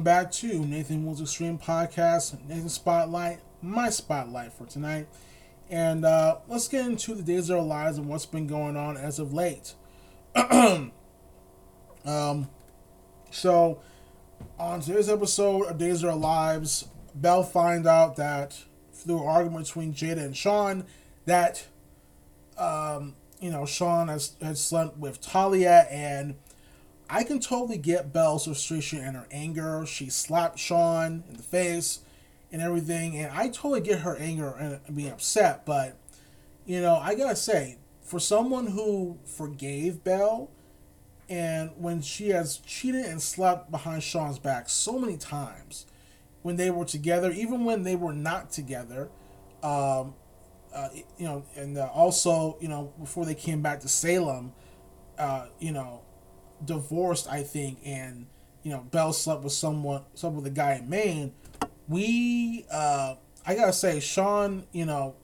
Welcome back to Nathan Will's Extreme Podcast, Nathan Spotlight, my spotlight for tonight. And uh, let's get into the days of our lives and what's been going on as of late. um, so, on today's episode of Days of Our Lives, Belle find out that through an argument between Jada and Shawn, that um, you know Shawn has has slept with Talia, and I can totally get Belle's frustration and her anger. She slapped Shawn in the face and everything, and I totally get her anger and being upset. But you know, I gotta say, for someone who forgave Belle, and when she has cheated and slept behind Shawn's back so many times, when they were together, even when they were not together, um, uh, you know, and uh, also you know before they came back to Salem, uh, you know, divorced I think, and you know Belle slept with someone, slept with a guy in Maine. We, uh, I gotta say, Shawn, you know,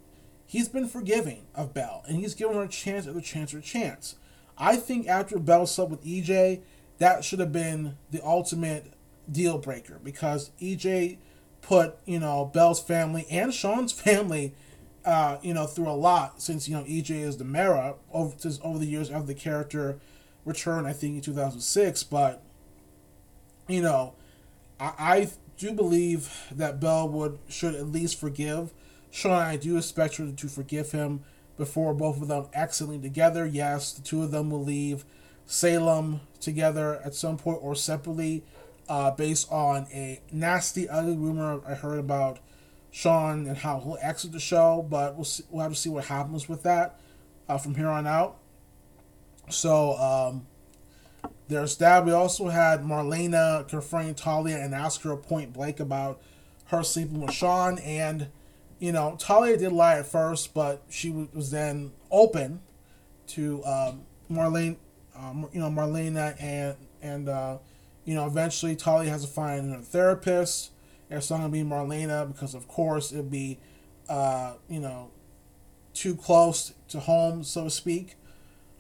he's been forgiving of Belle, and he's given her a chance after chance after chance. I think after Bell slept with EJ, that should have been the ultimate deal breaker because EJ put you know Belle's family and Shawn's family, uh, you know, through a lot since you know EJ is the Mara over over the years of the character returned, I think in two thousand six. But you know, I, I do believe that Belle would should at least forgive Shawn. I do expect her to forgive him before both of them exiting together. Yes, the two of them will leave Salem together at some point or separately, uh, based on a nasty, ugly rumor I heard about Shawn and how he'll exit the show. But we'll see, we'll have to see what happens with that uh, from here on out. So um, there's that. We also had Marlena confronting Talia and ask her point blank about her sleeping with Shawn. And, you know, Talia did lie at first, but she was then open to um, Marlene, um, you know, Marlena and, and uh, you know, eventually Talia has to find a therapist. It's not going to be Marlena because, of course, it'd be, uh, you know, too close to home, so to speak.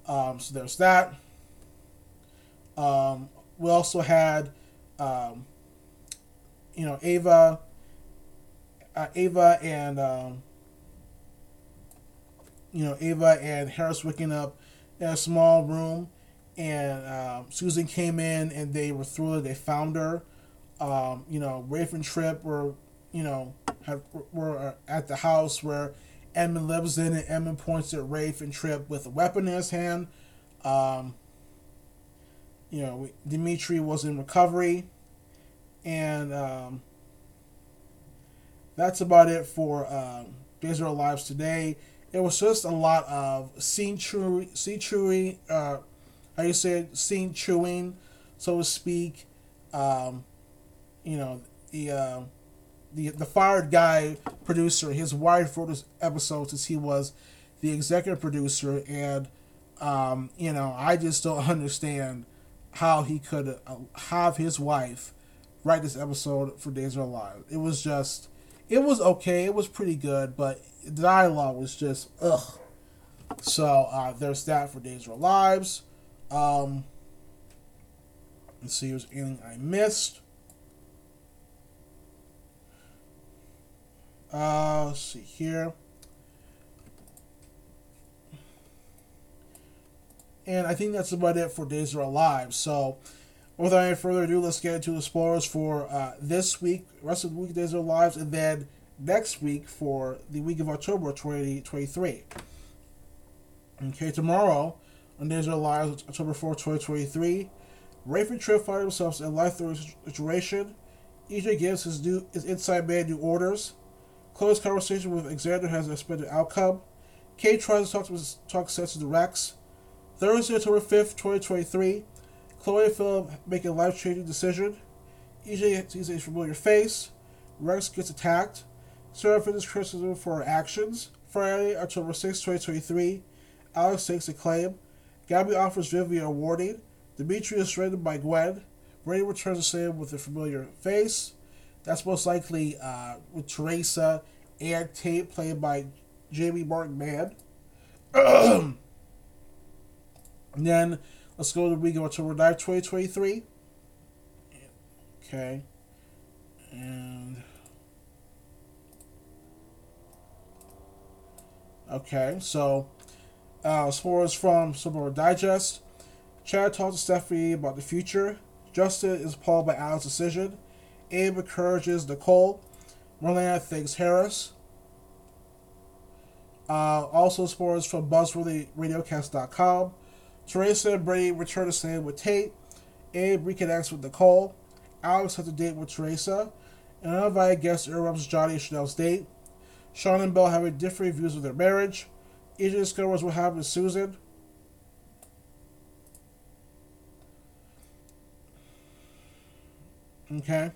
Um, so there's that. Um, we also had, um, you know, Ava, uh, Ava and, um, you know, Ava and Harris waking up in a small room, and um, Susan came in and they were thrilled. They found her. Um, you know, Rafe and Tripp were, you know, have, were at the house where Edmund lives in, and Edmund points at Rafe and Tripp with a weapon in his hand. Um, you know, Dimitri was in recovery, and um, that's about it for um, Days of Our Lives today. It was just a lot of scene chewing, scene chewing, uh, how you say scene chewing, so to speak. Um, you know, the uh, the the fired guy producer, his wife wrote this episode since he was the executive producer, and Um, you know, I just don't understand how he could uh, have his wife write this episode for Days of Our Lives. It was just, it was okay. It was pretty good, but the dialogue was just ugh. So uh, there's that for Days of Our Lives. Um, let's see, if there's anything I missed. Uh, let's see here. And I think that's about it for Days of Our Lives. So, without any further ado, let's get into the spoilers for uh, this week, rest of the week, Days of Our Lives, and then next week for the week of October 2023. Okay, tomorrow on Days of Our Lives, October 4, 2023, Rafe and Tripp find themselves in a life-threatening situation. EJ gives his new his inside man new orders. Chloe's conversation with Xander has an expected outcome. Kate tries to talk to talk sense to Rex. Thursday, October 5th, 2023. Chloe and Philip make a life changing decision. EJ sees a familiar face. Rex gets attacked. Sarah faces criticism for her actions. Friday, October 6th, 2023. Alex takes a claim. Gabby offers Vivian a warning. Dimitri is surrendered by Gwen. Ray returns to Sam with a familiar face. That's most likely uh, with Theresa and Tate, played by Jamie Martin Mann. and then let's go to week of October 9, 2023. Okay. And. Okay, so uh, as far as from Suburban Digest, Chad talks to Stephanie about the future. Justin is appalled by Al's decision. Abe encourages Nicole. Marlena thanks Harris. Uh, also, as from BuzzworthyRadiocast.com, Theresa and Brady return to stay with Tate. Abe reconnects with Nicole. Alex has a date with Theresa. And uninvited guest interrupts Johnny and Chanel's date. Shawn and Belle have a different views of their marriage. EJ discovers what happened to Susan. Okay.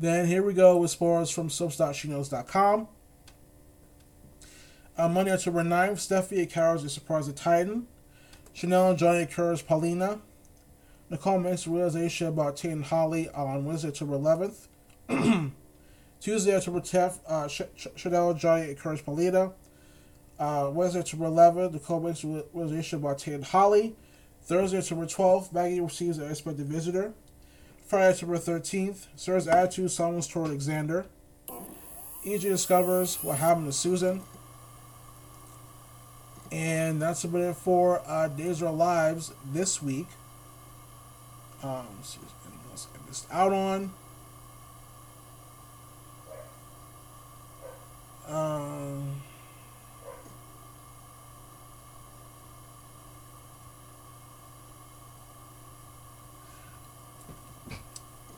Then here we go with spoilers from soaps.sheknows.com. On Monday, October 9th, Stephanie encourages a surprise at Titan. Chanel and Johnny encourage Paulina. Nicole makes a realization about Tate and Holly on Wednesday, October 11th. Tuesday, October 10th, uh, Ch- Ch- Chanel and Johnny encourage Paulina. Uh, Wednesday, October 11th, Nicole makes a realization about Tate and Holly. Thursday, October 12th, Maggie receives an unexpected visitor. Friday, October 13th, Sarah's attitude someone's toward Alexander. EJ discovers what happened to Susan. And that's about it for uh, Days of Our Lives this week. Um, see anything else I missed out on. Um,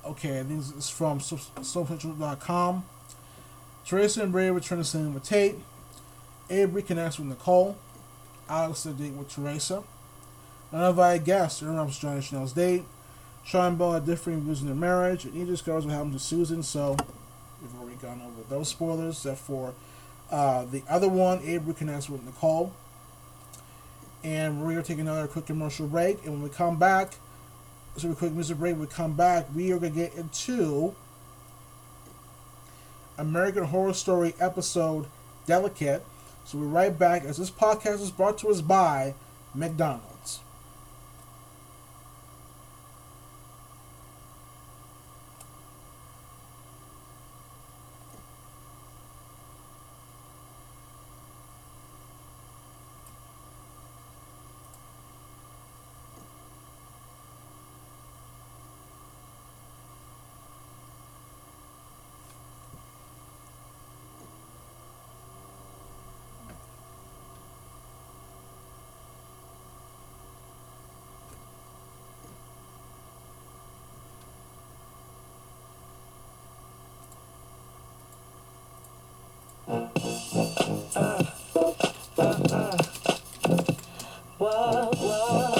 okay, this is from SoapCentral.com. Theresa and Brady return to scene with Tate. Abe reconnects with Nicole. Alex to date with Theresa. Uninvited guest interrupts Johnny and Chanel's date. Shawn and Belle have differing views in their marriage, and he discovers what happened to Susan, so we've already gone over those spoilers. Except for uh, the other one, Abe reconnects with Nicole. And we're going to take another quick commercial break, and when we come back, so a quick music break, we come back, we are going to get into American Horror Story episode Delicate. So we're right back as this podcast is brought to us by McDonald's. Whoa, whoa,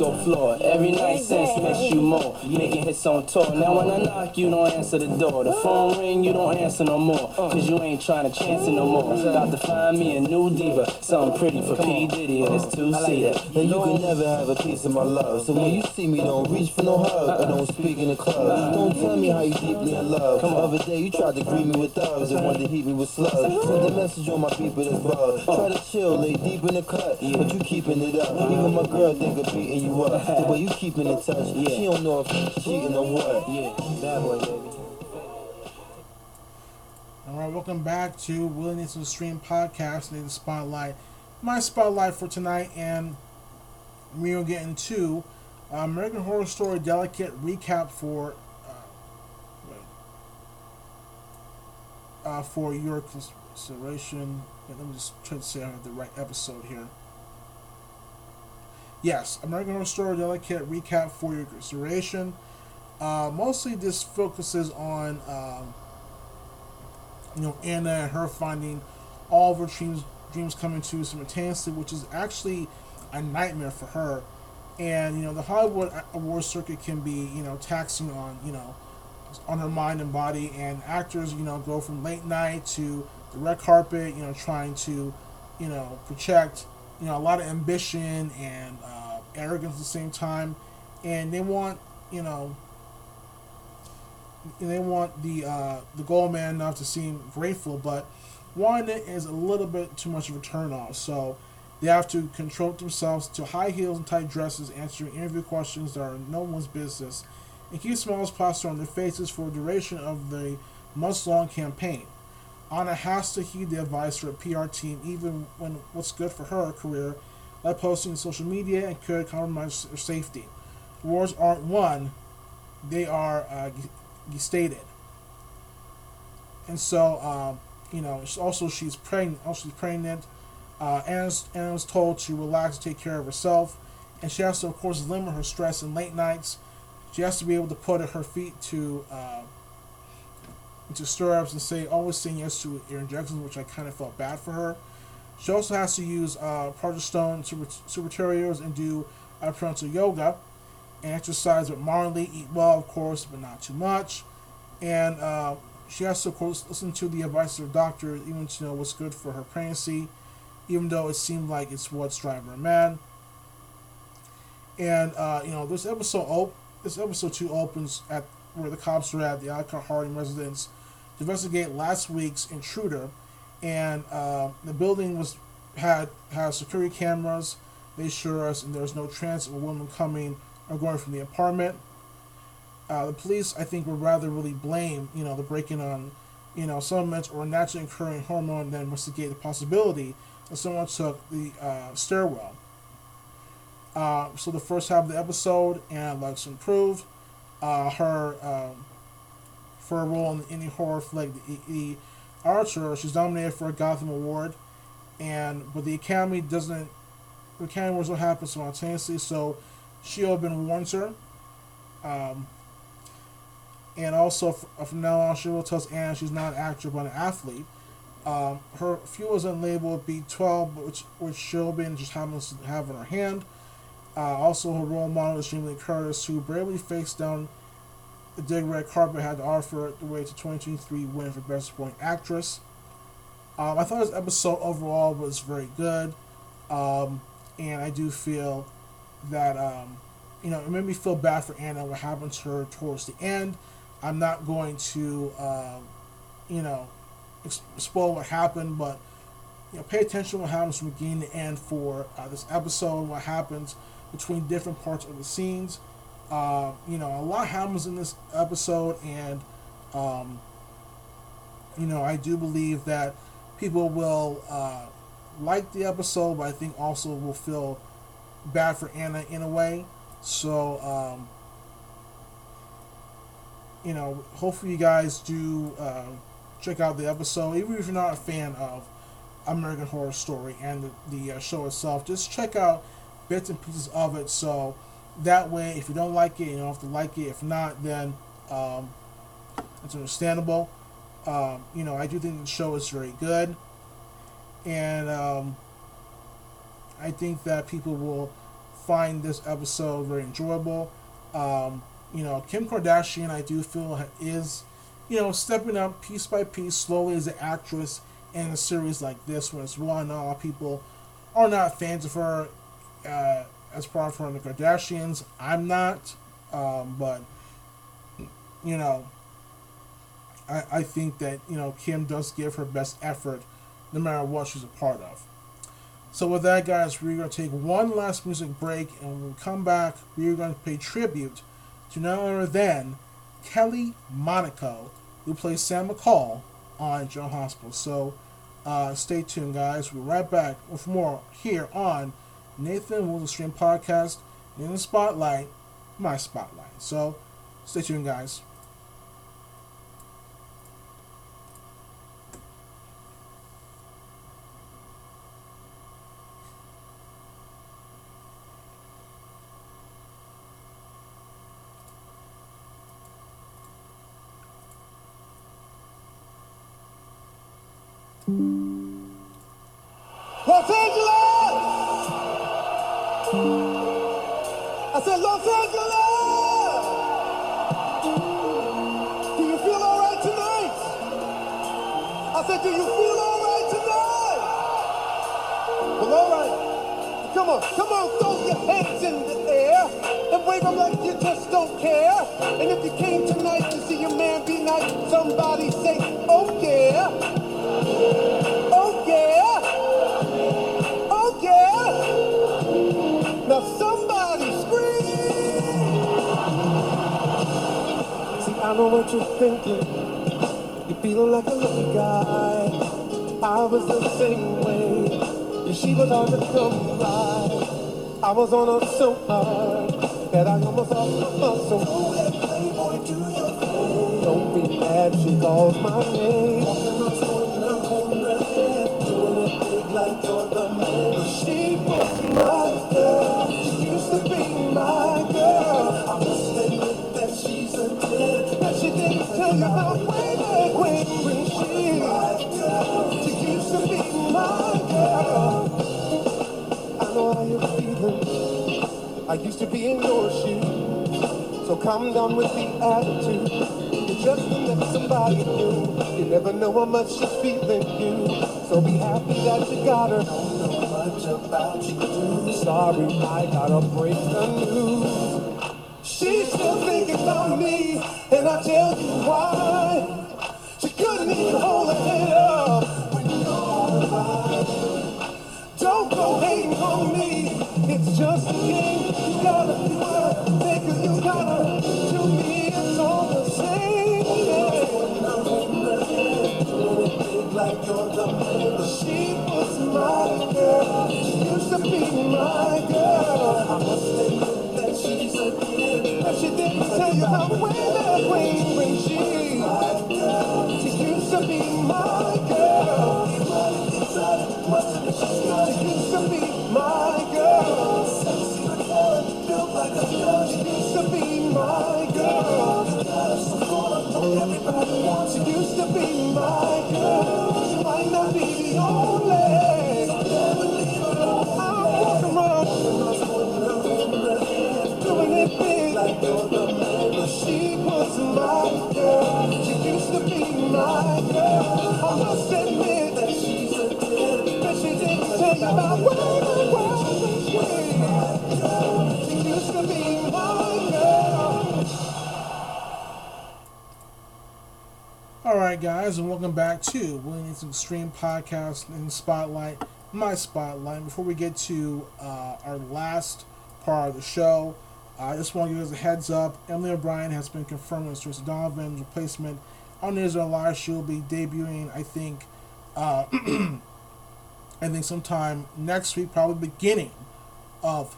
floor. Every night since miss you more. Making hits on tour. Now when I knock, you don't answer the door. The phone ring, you don't answer no more. Cause you ain't trying to chance it no more. About to find me a new diva. Something pretty for P. Diddy and his two seater. And you can never have a piece of my love. So when you see me, don't reach for no hug I don't speak in the club. Don't tell me how you deeply in love. The other day you tried to greet me with thugs and wanted to heat me with slugs. Send a message on my beeper that's bug. Try to chill, lay deep in the cut, but you keeping it up. Even my girl think of beating you up. The way you keeping in touch, she don't know if you cheating or what. Yeah, bad boy, baby. All right, welcome back to Willingness to Stream podcast, the Spotlight. My spotlight for tonight, and we are getting to uh, American Horror Story Delicate recap for uh, uh, for your consideration. Let me just try to say I have the right episode here. Yes, American Horror Story Delicate recap for your consideration. Uh, mostly, this focuses on. Um, you know Anna and her finding all of her dreams dreams coming true simultaneously, which is actually a nightmare for her. And you know the Hollywood award circuit can be you know taxing on you know on her mind and body, and actors you know go from late night to the red carpet, you know trying to you know project you know a lot of ambition and uh, arrogance at the same time, and they want you know they want the uh, the gold man not to seem grateful, but wanting it is a little bit too much of a turn off. So they have to control themselves to high heels and tight dresses, answering interview questions that are no one's business, and keep smiles plastered on their faces for the duration of the months long campaign. Anna has to heed the advice of a PR team, even when what's good for her career, like posting on social media, and could compromise her safety. Wars aren't won; they are uh, stated. And so, um, you know, also she's pregnant. Also, she's pregnant. Uh, Anna's, Anna's told to relax, take care of herself, and she has to, of course, limit her stress in late nights. She has to be able to put her feet to uh, into stirrups and say always saying yes to ear injections, which I kind of felt bad for her. She also has to use uh, Stone super, superteriors and do uh, parental yoga and exercise with moderately, eat well, of course, but not too much. And uh, she has to, of course, listen to the advice of her doctor, even to know what's good for her pregnancy, even though it seemed like it's what's driving her mad. And uh, you know, this episode op- this episode two opens at where the cops are at the Alcott Harding residence to investigate last week's intruder, and uh, the building was had had security cameras. They assure us, and there's no chance of a woman coming or going from the apartment. Uh, the police, I think, would rather really blame, you know, the breaking on, you know, supplements or naturally occurring hormone than investigate the possibility that someone took the uh, stairwell. Uh, so the first half of the episode, Anna Lux improved. Uh, her um, for a role in indie horror flick The, Auteur, she's nominated for a Gotham Award, and but the Academy doesn't. The Academy Awards don't happen so been warns her. Um, and also, from now on, she will tell Anna she's not an actor but an athlete. Um, her fuel is unlabeled B12, which which Siobhan just happens to have in her hand. Uh, also, her role model is Jamie Curtis, who bravely faced down the dig red carpet, had to offer the way to 2023 win for Best Supporting Actress. Um, I thought this episode overall was very good, um, and I do feel that um, you know it made me feel bad for Anna what happened to her towards the end. I'm not going to um, you know spoil what happened, but you know pay attention to what happens from beginning to end for uh, this episode. What happens between different parts of the scenes. Uh, you know, a lot happens in this episode, and um, you know, I do believe that people will uh, like the episode, but I think also will feel bad for Anna in a way. So, um, you know, hopefully you guys do uh, check out the episode, even if you're not a fan of American Horror Story and the, the uh, show itself. Just check out bits and pieces of it. So that way, if you don't like it, you don't have to like it. If not, then um, it's understandable. Um, you know, I do think the show is very good, and um, I think that people will find this episode very enjoyable. Um, you know, Kim Kardashian, I do feel is, you know, stepping up piece by piece, slowly as an actress in a series like this, when it's one, a lot of people are not fans of her uh, as part from the Kardashians. I'm not, um, but you know, I, I think that you know Kim does give her best effort, no matter what she's a part of. So with that, guys, we're gonna take one last music break, and when we come back, we're gonna pay tribute to none other than Kelly Monaco, who plays Sam McCall on General Hospital. So uh, stay tuned, guys. We'll be right back with more here on Nathan Will Stream Podcast in the Spotlight, my Spotlight. So stay tuned, guys. To Extreme Podcast and Spotlight, my spotlight. Before we get to uh, our last part of the show, I just want to give us a heads up. Emily O'Brien has been confirmed as Theresa Donovan's replacement on Israel Live. She'll be debuting, I think, uh, I think sometime next week, probably beginning of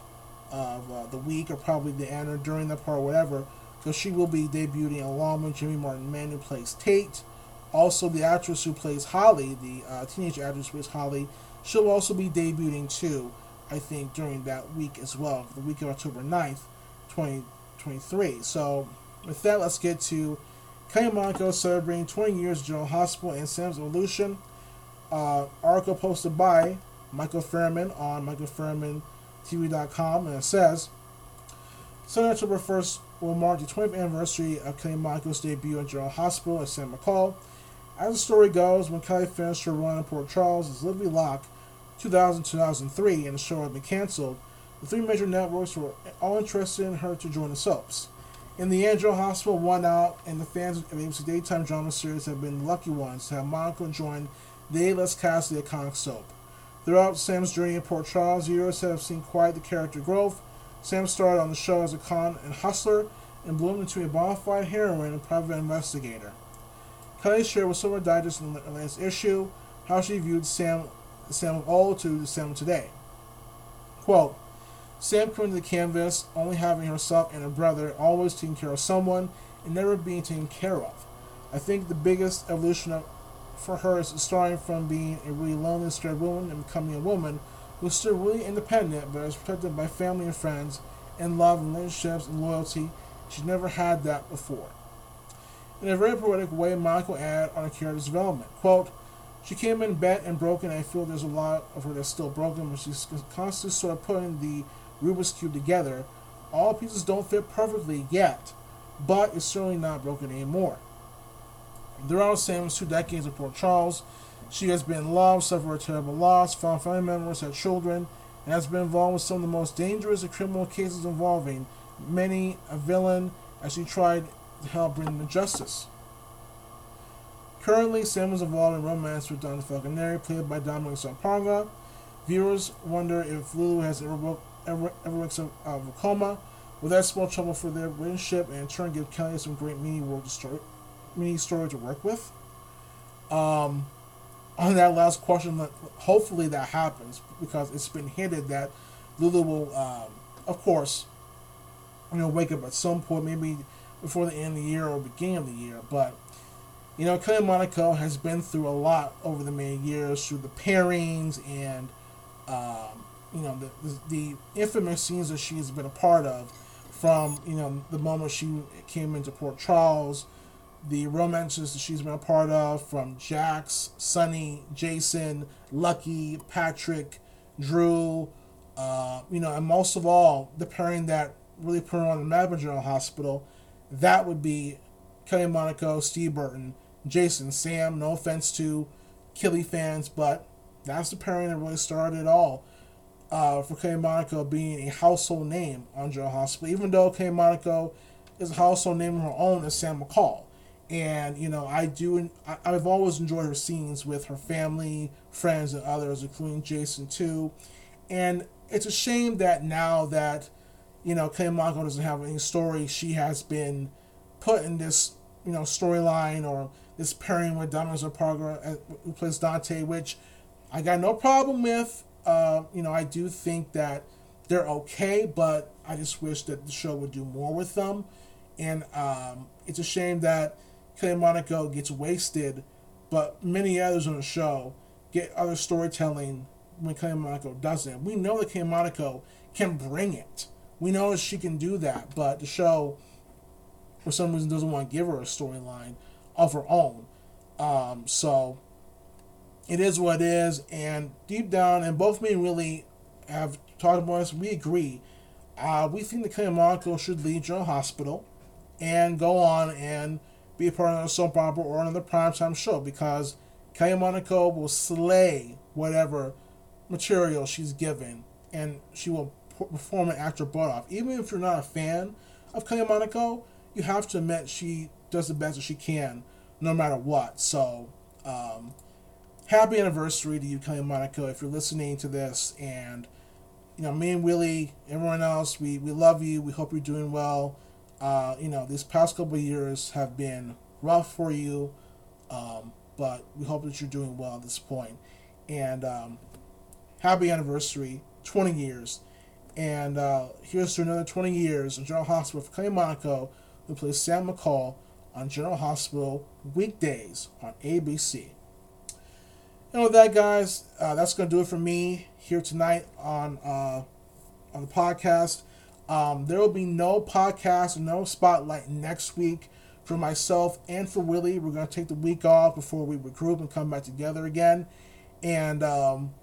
of uh, the week or probably the end or during the part whatever. So she will be debuting along with Jimmy Martin Mann who plays Tate. Also, the actress who plays Holly, the uh, teenage actress who plays Holly, she'll also be debuting too, I think, during that week as well, the week of October 9th, 2023. So, with that, let's get to Kelly Monaco celebrating 20 years of General Hospital and Sam's Evolution. Uh, article posted by Michael Fairman on MichaelFairmanTV.com, and it says, Sunday, October 1st will mark the 20th anniversary of Kelly Monaco's debut at General Hospital at Sam McCall. As the story goes, when Kelly finished her run in Port Charles as Livvie Locke 2000-2003 and the show had been canceled, the three major networks were all interested in her to join the soaps. In the end, General Hospital won out, and the fans of ABC daytime drama series have been the lucky ones to have Monaco join the A-list cast of the iconic soap. Throughout Sam's journey in Port Charles, viewers have seen quite the character growth. Sam started on the show as a con and hustler and bloomed into a bona fide heroine and private investigator. Kelly shared with Silver Digest in the latest issue how she viewed Sam, Sam of old to Sam today. Quote, Sam came to the canvas only having herself and her brother, always taking care of someone and never being taken care of. I think the biggest evolution of, for her is starting from being a really lonely, scared woman and becoming a woman who's still really independent but is protected by family and friends and love and relationships and loyalty. She's never had that before. In a very poetic way, Michael added on character's development. Quote, she came in bent and broken. I feel there's a lot of her that's still broken, but she's constantly sort of putting the Rubik's Cube together. All pieces don't fit perfectly yet, but it's certainly not broken anymore. Throughout Sam's two decades at Port Charles, she has been loved, suffered a terrible loss, found family members, had children, and has been involved with some of the most dangerous criminal cases involving many a villain as she tried to help bring them to justice. Currently, Sam is involved in romance with Dante Falconeri, played by Dominic Zamprogna. Viewers wonder if Lulu has ever woke, ever, ever out of a coma. Will that spell trouble for their relationship and in turn give Kelly some great mini world story, mini story to work with? Um, on that last question, hopefully that happens because it's been hinted that Lulu will, um, of course, you know, wake up at some point, maybe before the end of the year or beginning of the year. But you know, Kelly Monaco has been through a lot over the many years through the pairings and um, you know the, the infamous scenes that she's been a part of from you know the moment she came into Port Charles, the romances that she's been a part of from Jax, Sonny, Jason, Lucky, Patrick, Drew, uh, you know, and most of all, the pairing that really put her on the map General Hospital, that would be Kelly Monaco, Steve Burton, Jason, Sam. No offense to Killy fans, but that's the pairing that really started it all. Uh, for Kelly Monaco being a household name on General Hospital, even though Kelly Monaco is a household name of her own as Sam McCall. and you know I do. I, I've always enjoyed her scenes with her family, friends, and others, including Jason too. And it's a shame that now that you know Kelly Monaco doesn't have any story, she has been put in this you know storyline or this pairing with Dominic uh, who plays Dante, which I got no problem with. Uh, you know, I do think that they're okay, but I just wish that the show would do more with them. And um, it's a shame that Kelly Monaco gets wasted, but many others on the show get other storytelling when Kelly Monaco doesn't. We know that Kelly Monaco can bring it. We know she can do that, but the show, for some reason, doesn't want to give her a storyline of her own. Um, so it is what it is, and deep down, and both me and Willie have talked about this. We agree. Uh, we think that Monaco should leave General Hospital and go on and be a part of a soap opera or another primetime show because Kelly Monaco will slay whatever material she's given and she will perform and act her butt off. Even if you're not a fan of Kelly Monaco, you have to admit she does the best that she can no matter what. So, um, happy anniversary to you, Kelly Monaco, if you're listening to this. And, you know, me and Willie, everyone else, we, we love you. We hope you're doing well. Uh, you know, these past couple years have been rough for you, um, but we hope that you're doing well at this point. And um, happy anniversary, 20 years. And uh, here's to another 20 years of General Hospital for Kelly Monaco, who plays Sam McCall on General Hospital weekdays on ABC. And with that, guys, uh, that's going to do it for me here tonight on uh, on the podcast. Um, there will be no podcast, no spotlight next week for myself and for Willie. We're going to take the week off before we regroup and come back together again. And, um,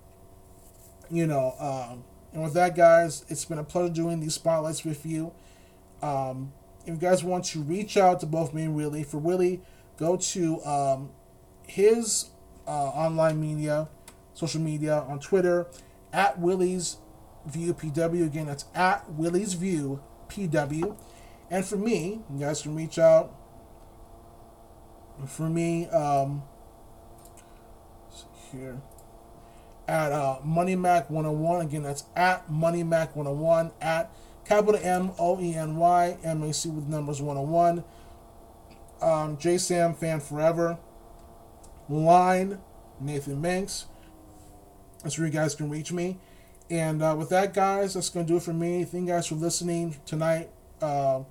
you know, um, and with that, guys, it's been a pleasure doing these spotlights with you. Um, if you guys want to reach out to both me and Willie, for Willie, go to um, his uh, online media, social media on Twitter, at Willie's View PW. Again, that's at Willie's View PW. And for me, you guys can reach out. For me, um, here at uh, Money Mac 101. Again, that's at Money Mac 101 at capital M O E N Y M A C with numbers 101. Um, J Sam fan forever. Line Nathan Banks. That's where you guys can reach me. And uh, with that, guys, that's gonna do it for me. Thank you guys for listening tonight. Uh,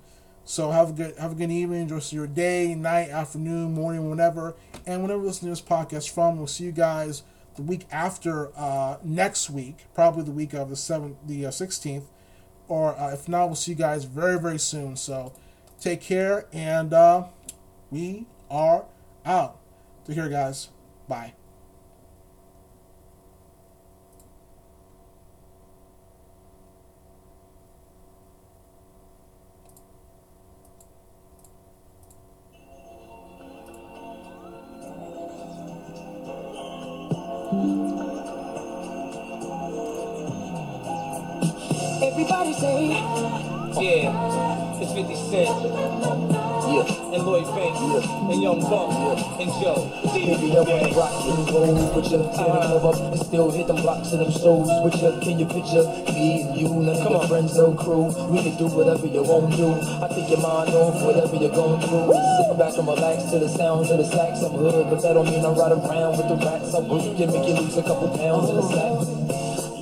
so have a good have a good evening, of your day, night, afternoon, morning, whenever, and whenever you listen to this podcast from. We'll see you guys the week after uh, next week, probably the week of the seventh, the sixteenth, or uh, if not, we'll see you guys very very soon. So take care, and uh, we are out. Take care, guys. Bye. Everybody say, yeah, it's 50 Cent. Yeah. And Lloyd Banks. Yeah. And Young Buck. Yeah. And Joe. Baby, I wanna rock and roll with you. Tear them love uh-huh. up and still hit them blocks of them shows with you. Can you picture me and you, none of your friends, no crew? We can do whatever you want to. do. I think your mind off whatever you're going through. Sit back and relax to the sounds of the sax. I'm hood, but that don't mean I ride around with the rats. I'm work and make you lose a couple pounds in the sack.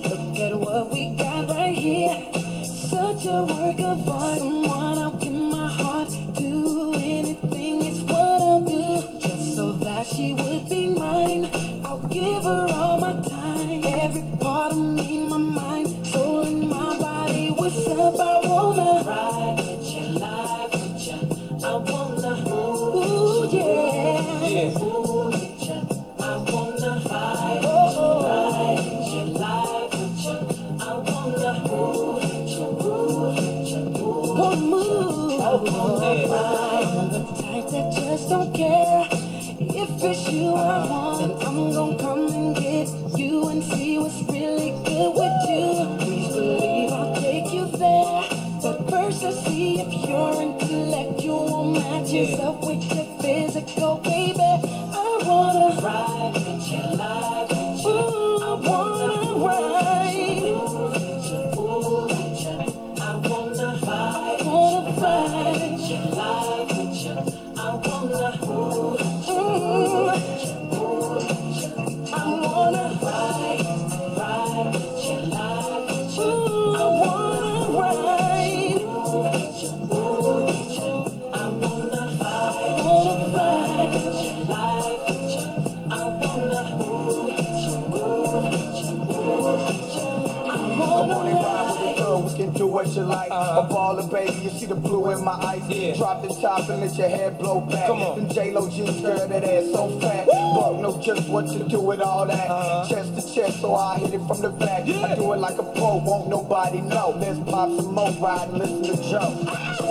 Look at what we got right here. Such a work of art. If it's you I want, then I'm gonna Yeah. Drop top and let your hair blow back. Come on. Then J-Lo jeans, girl, that ass so fat. Buck know just what to do with all that. Uh-huh. Chest to chest, so I hit it from the back. I do it like a pro, won't nobody know. Let's pop some more, ride and listen to Joe.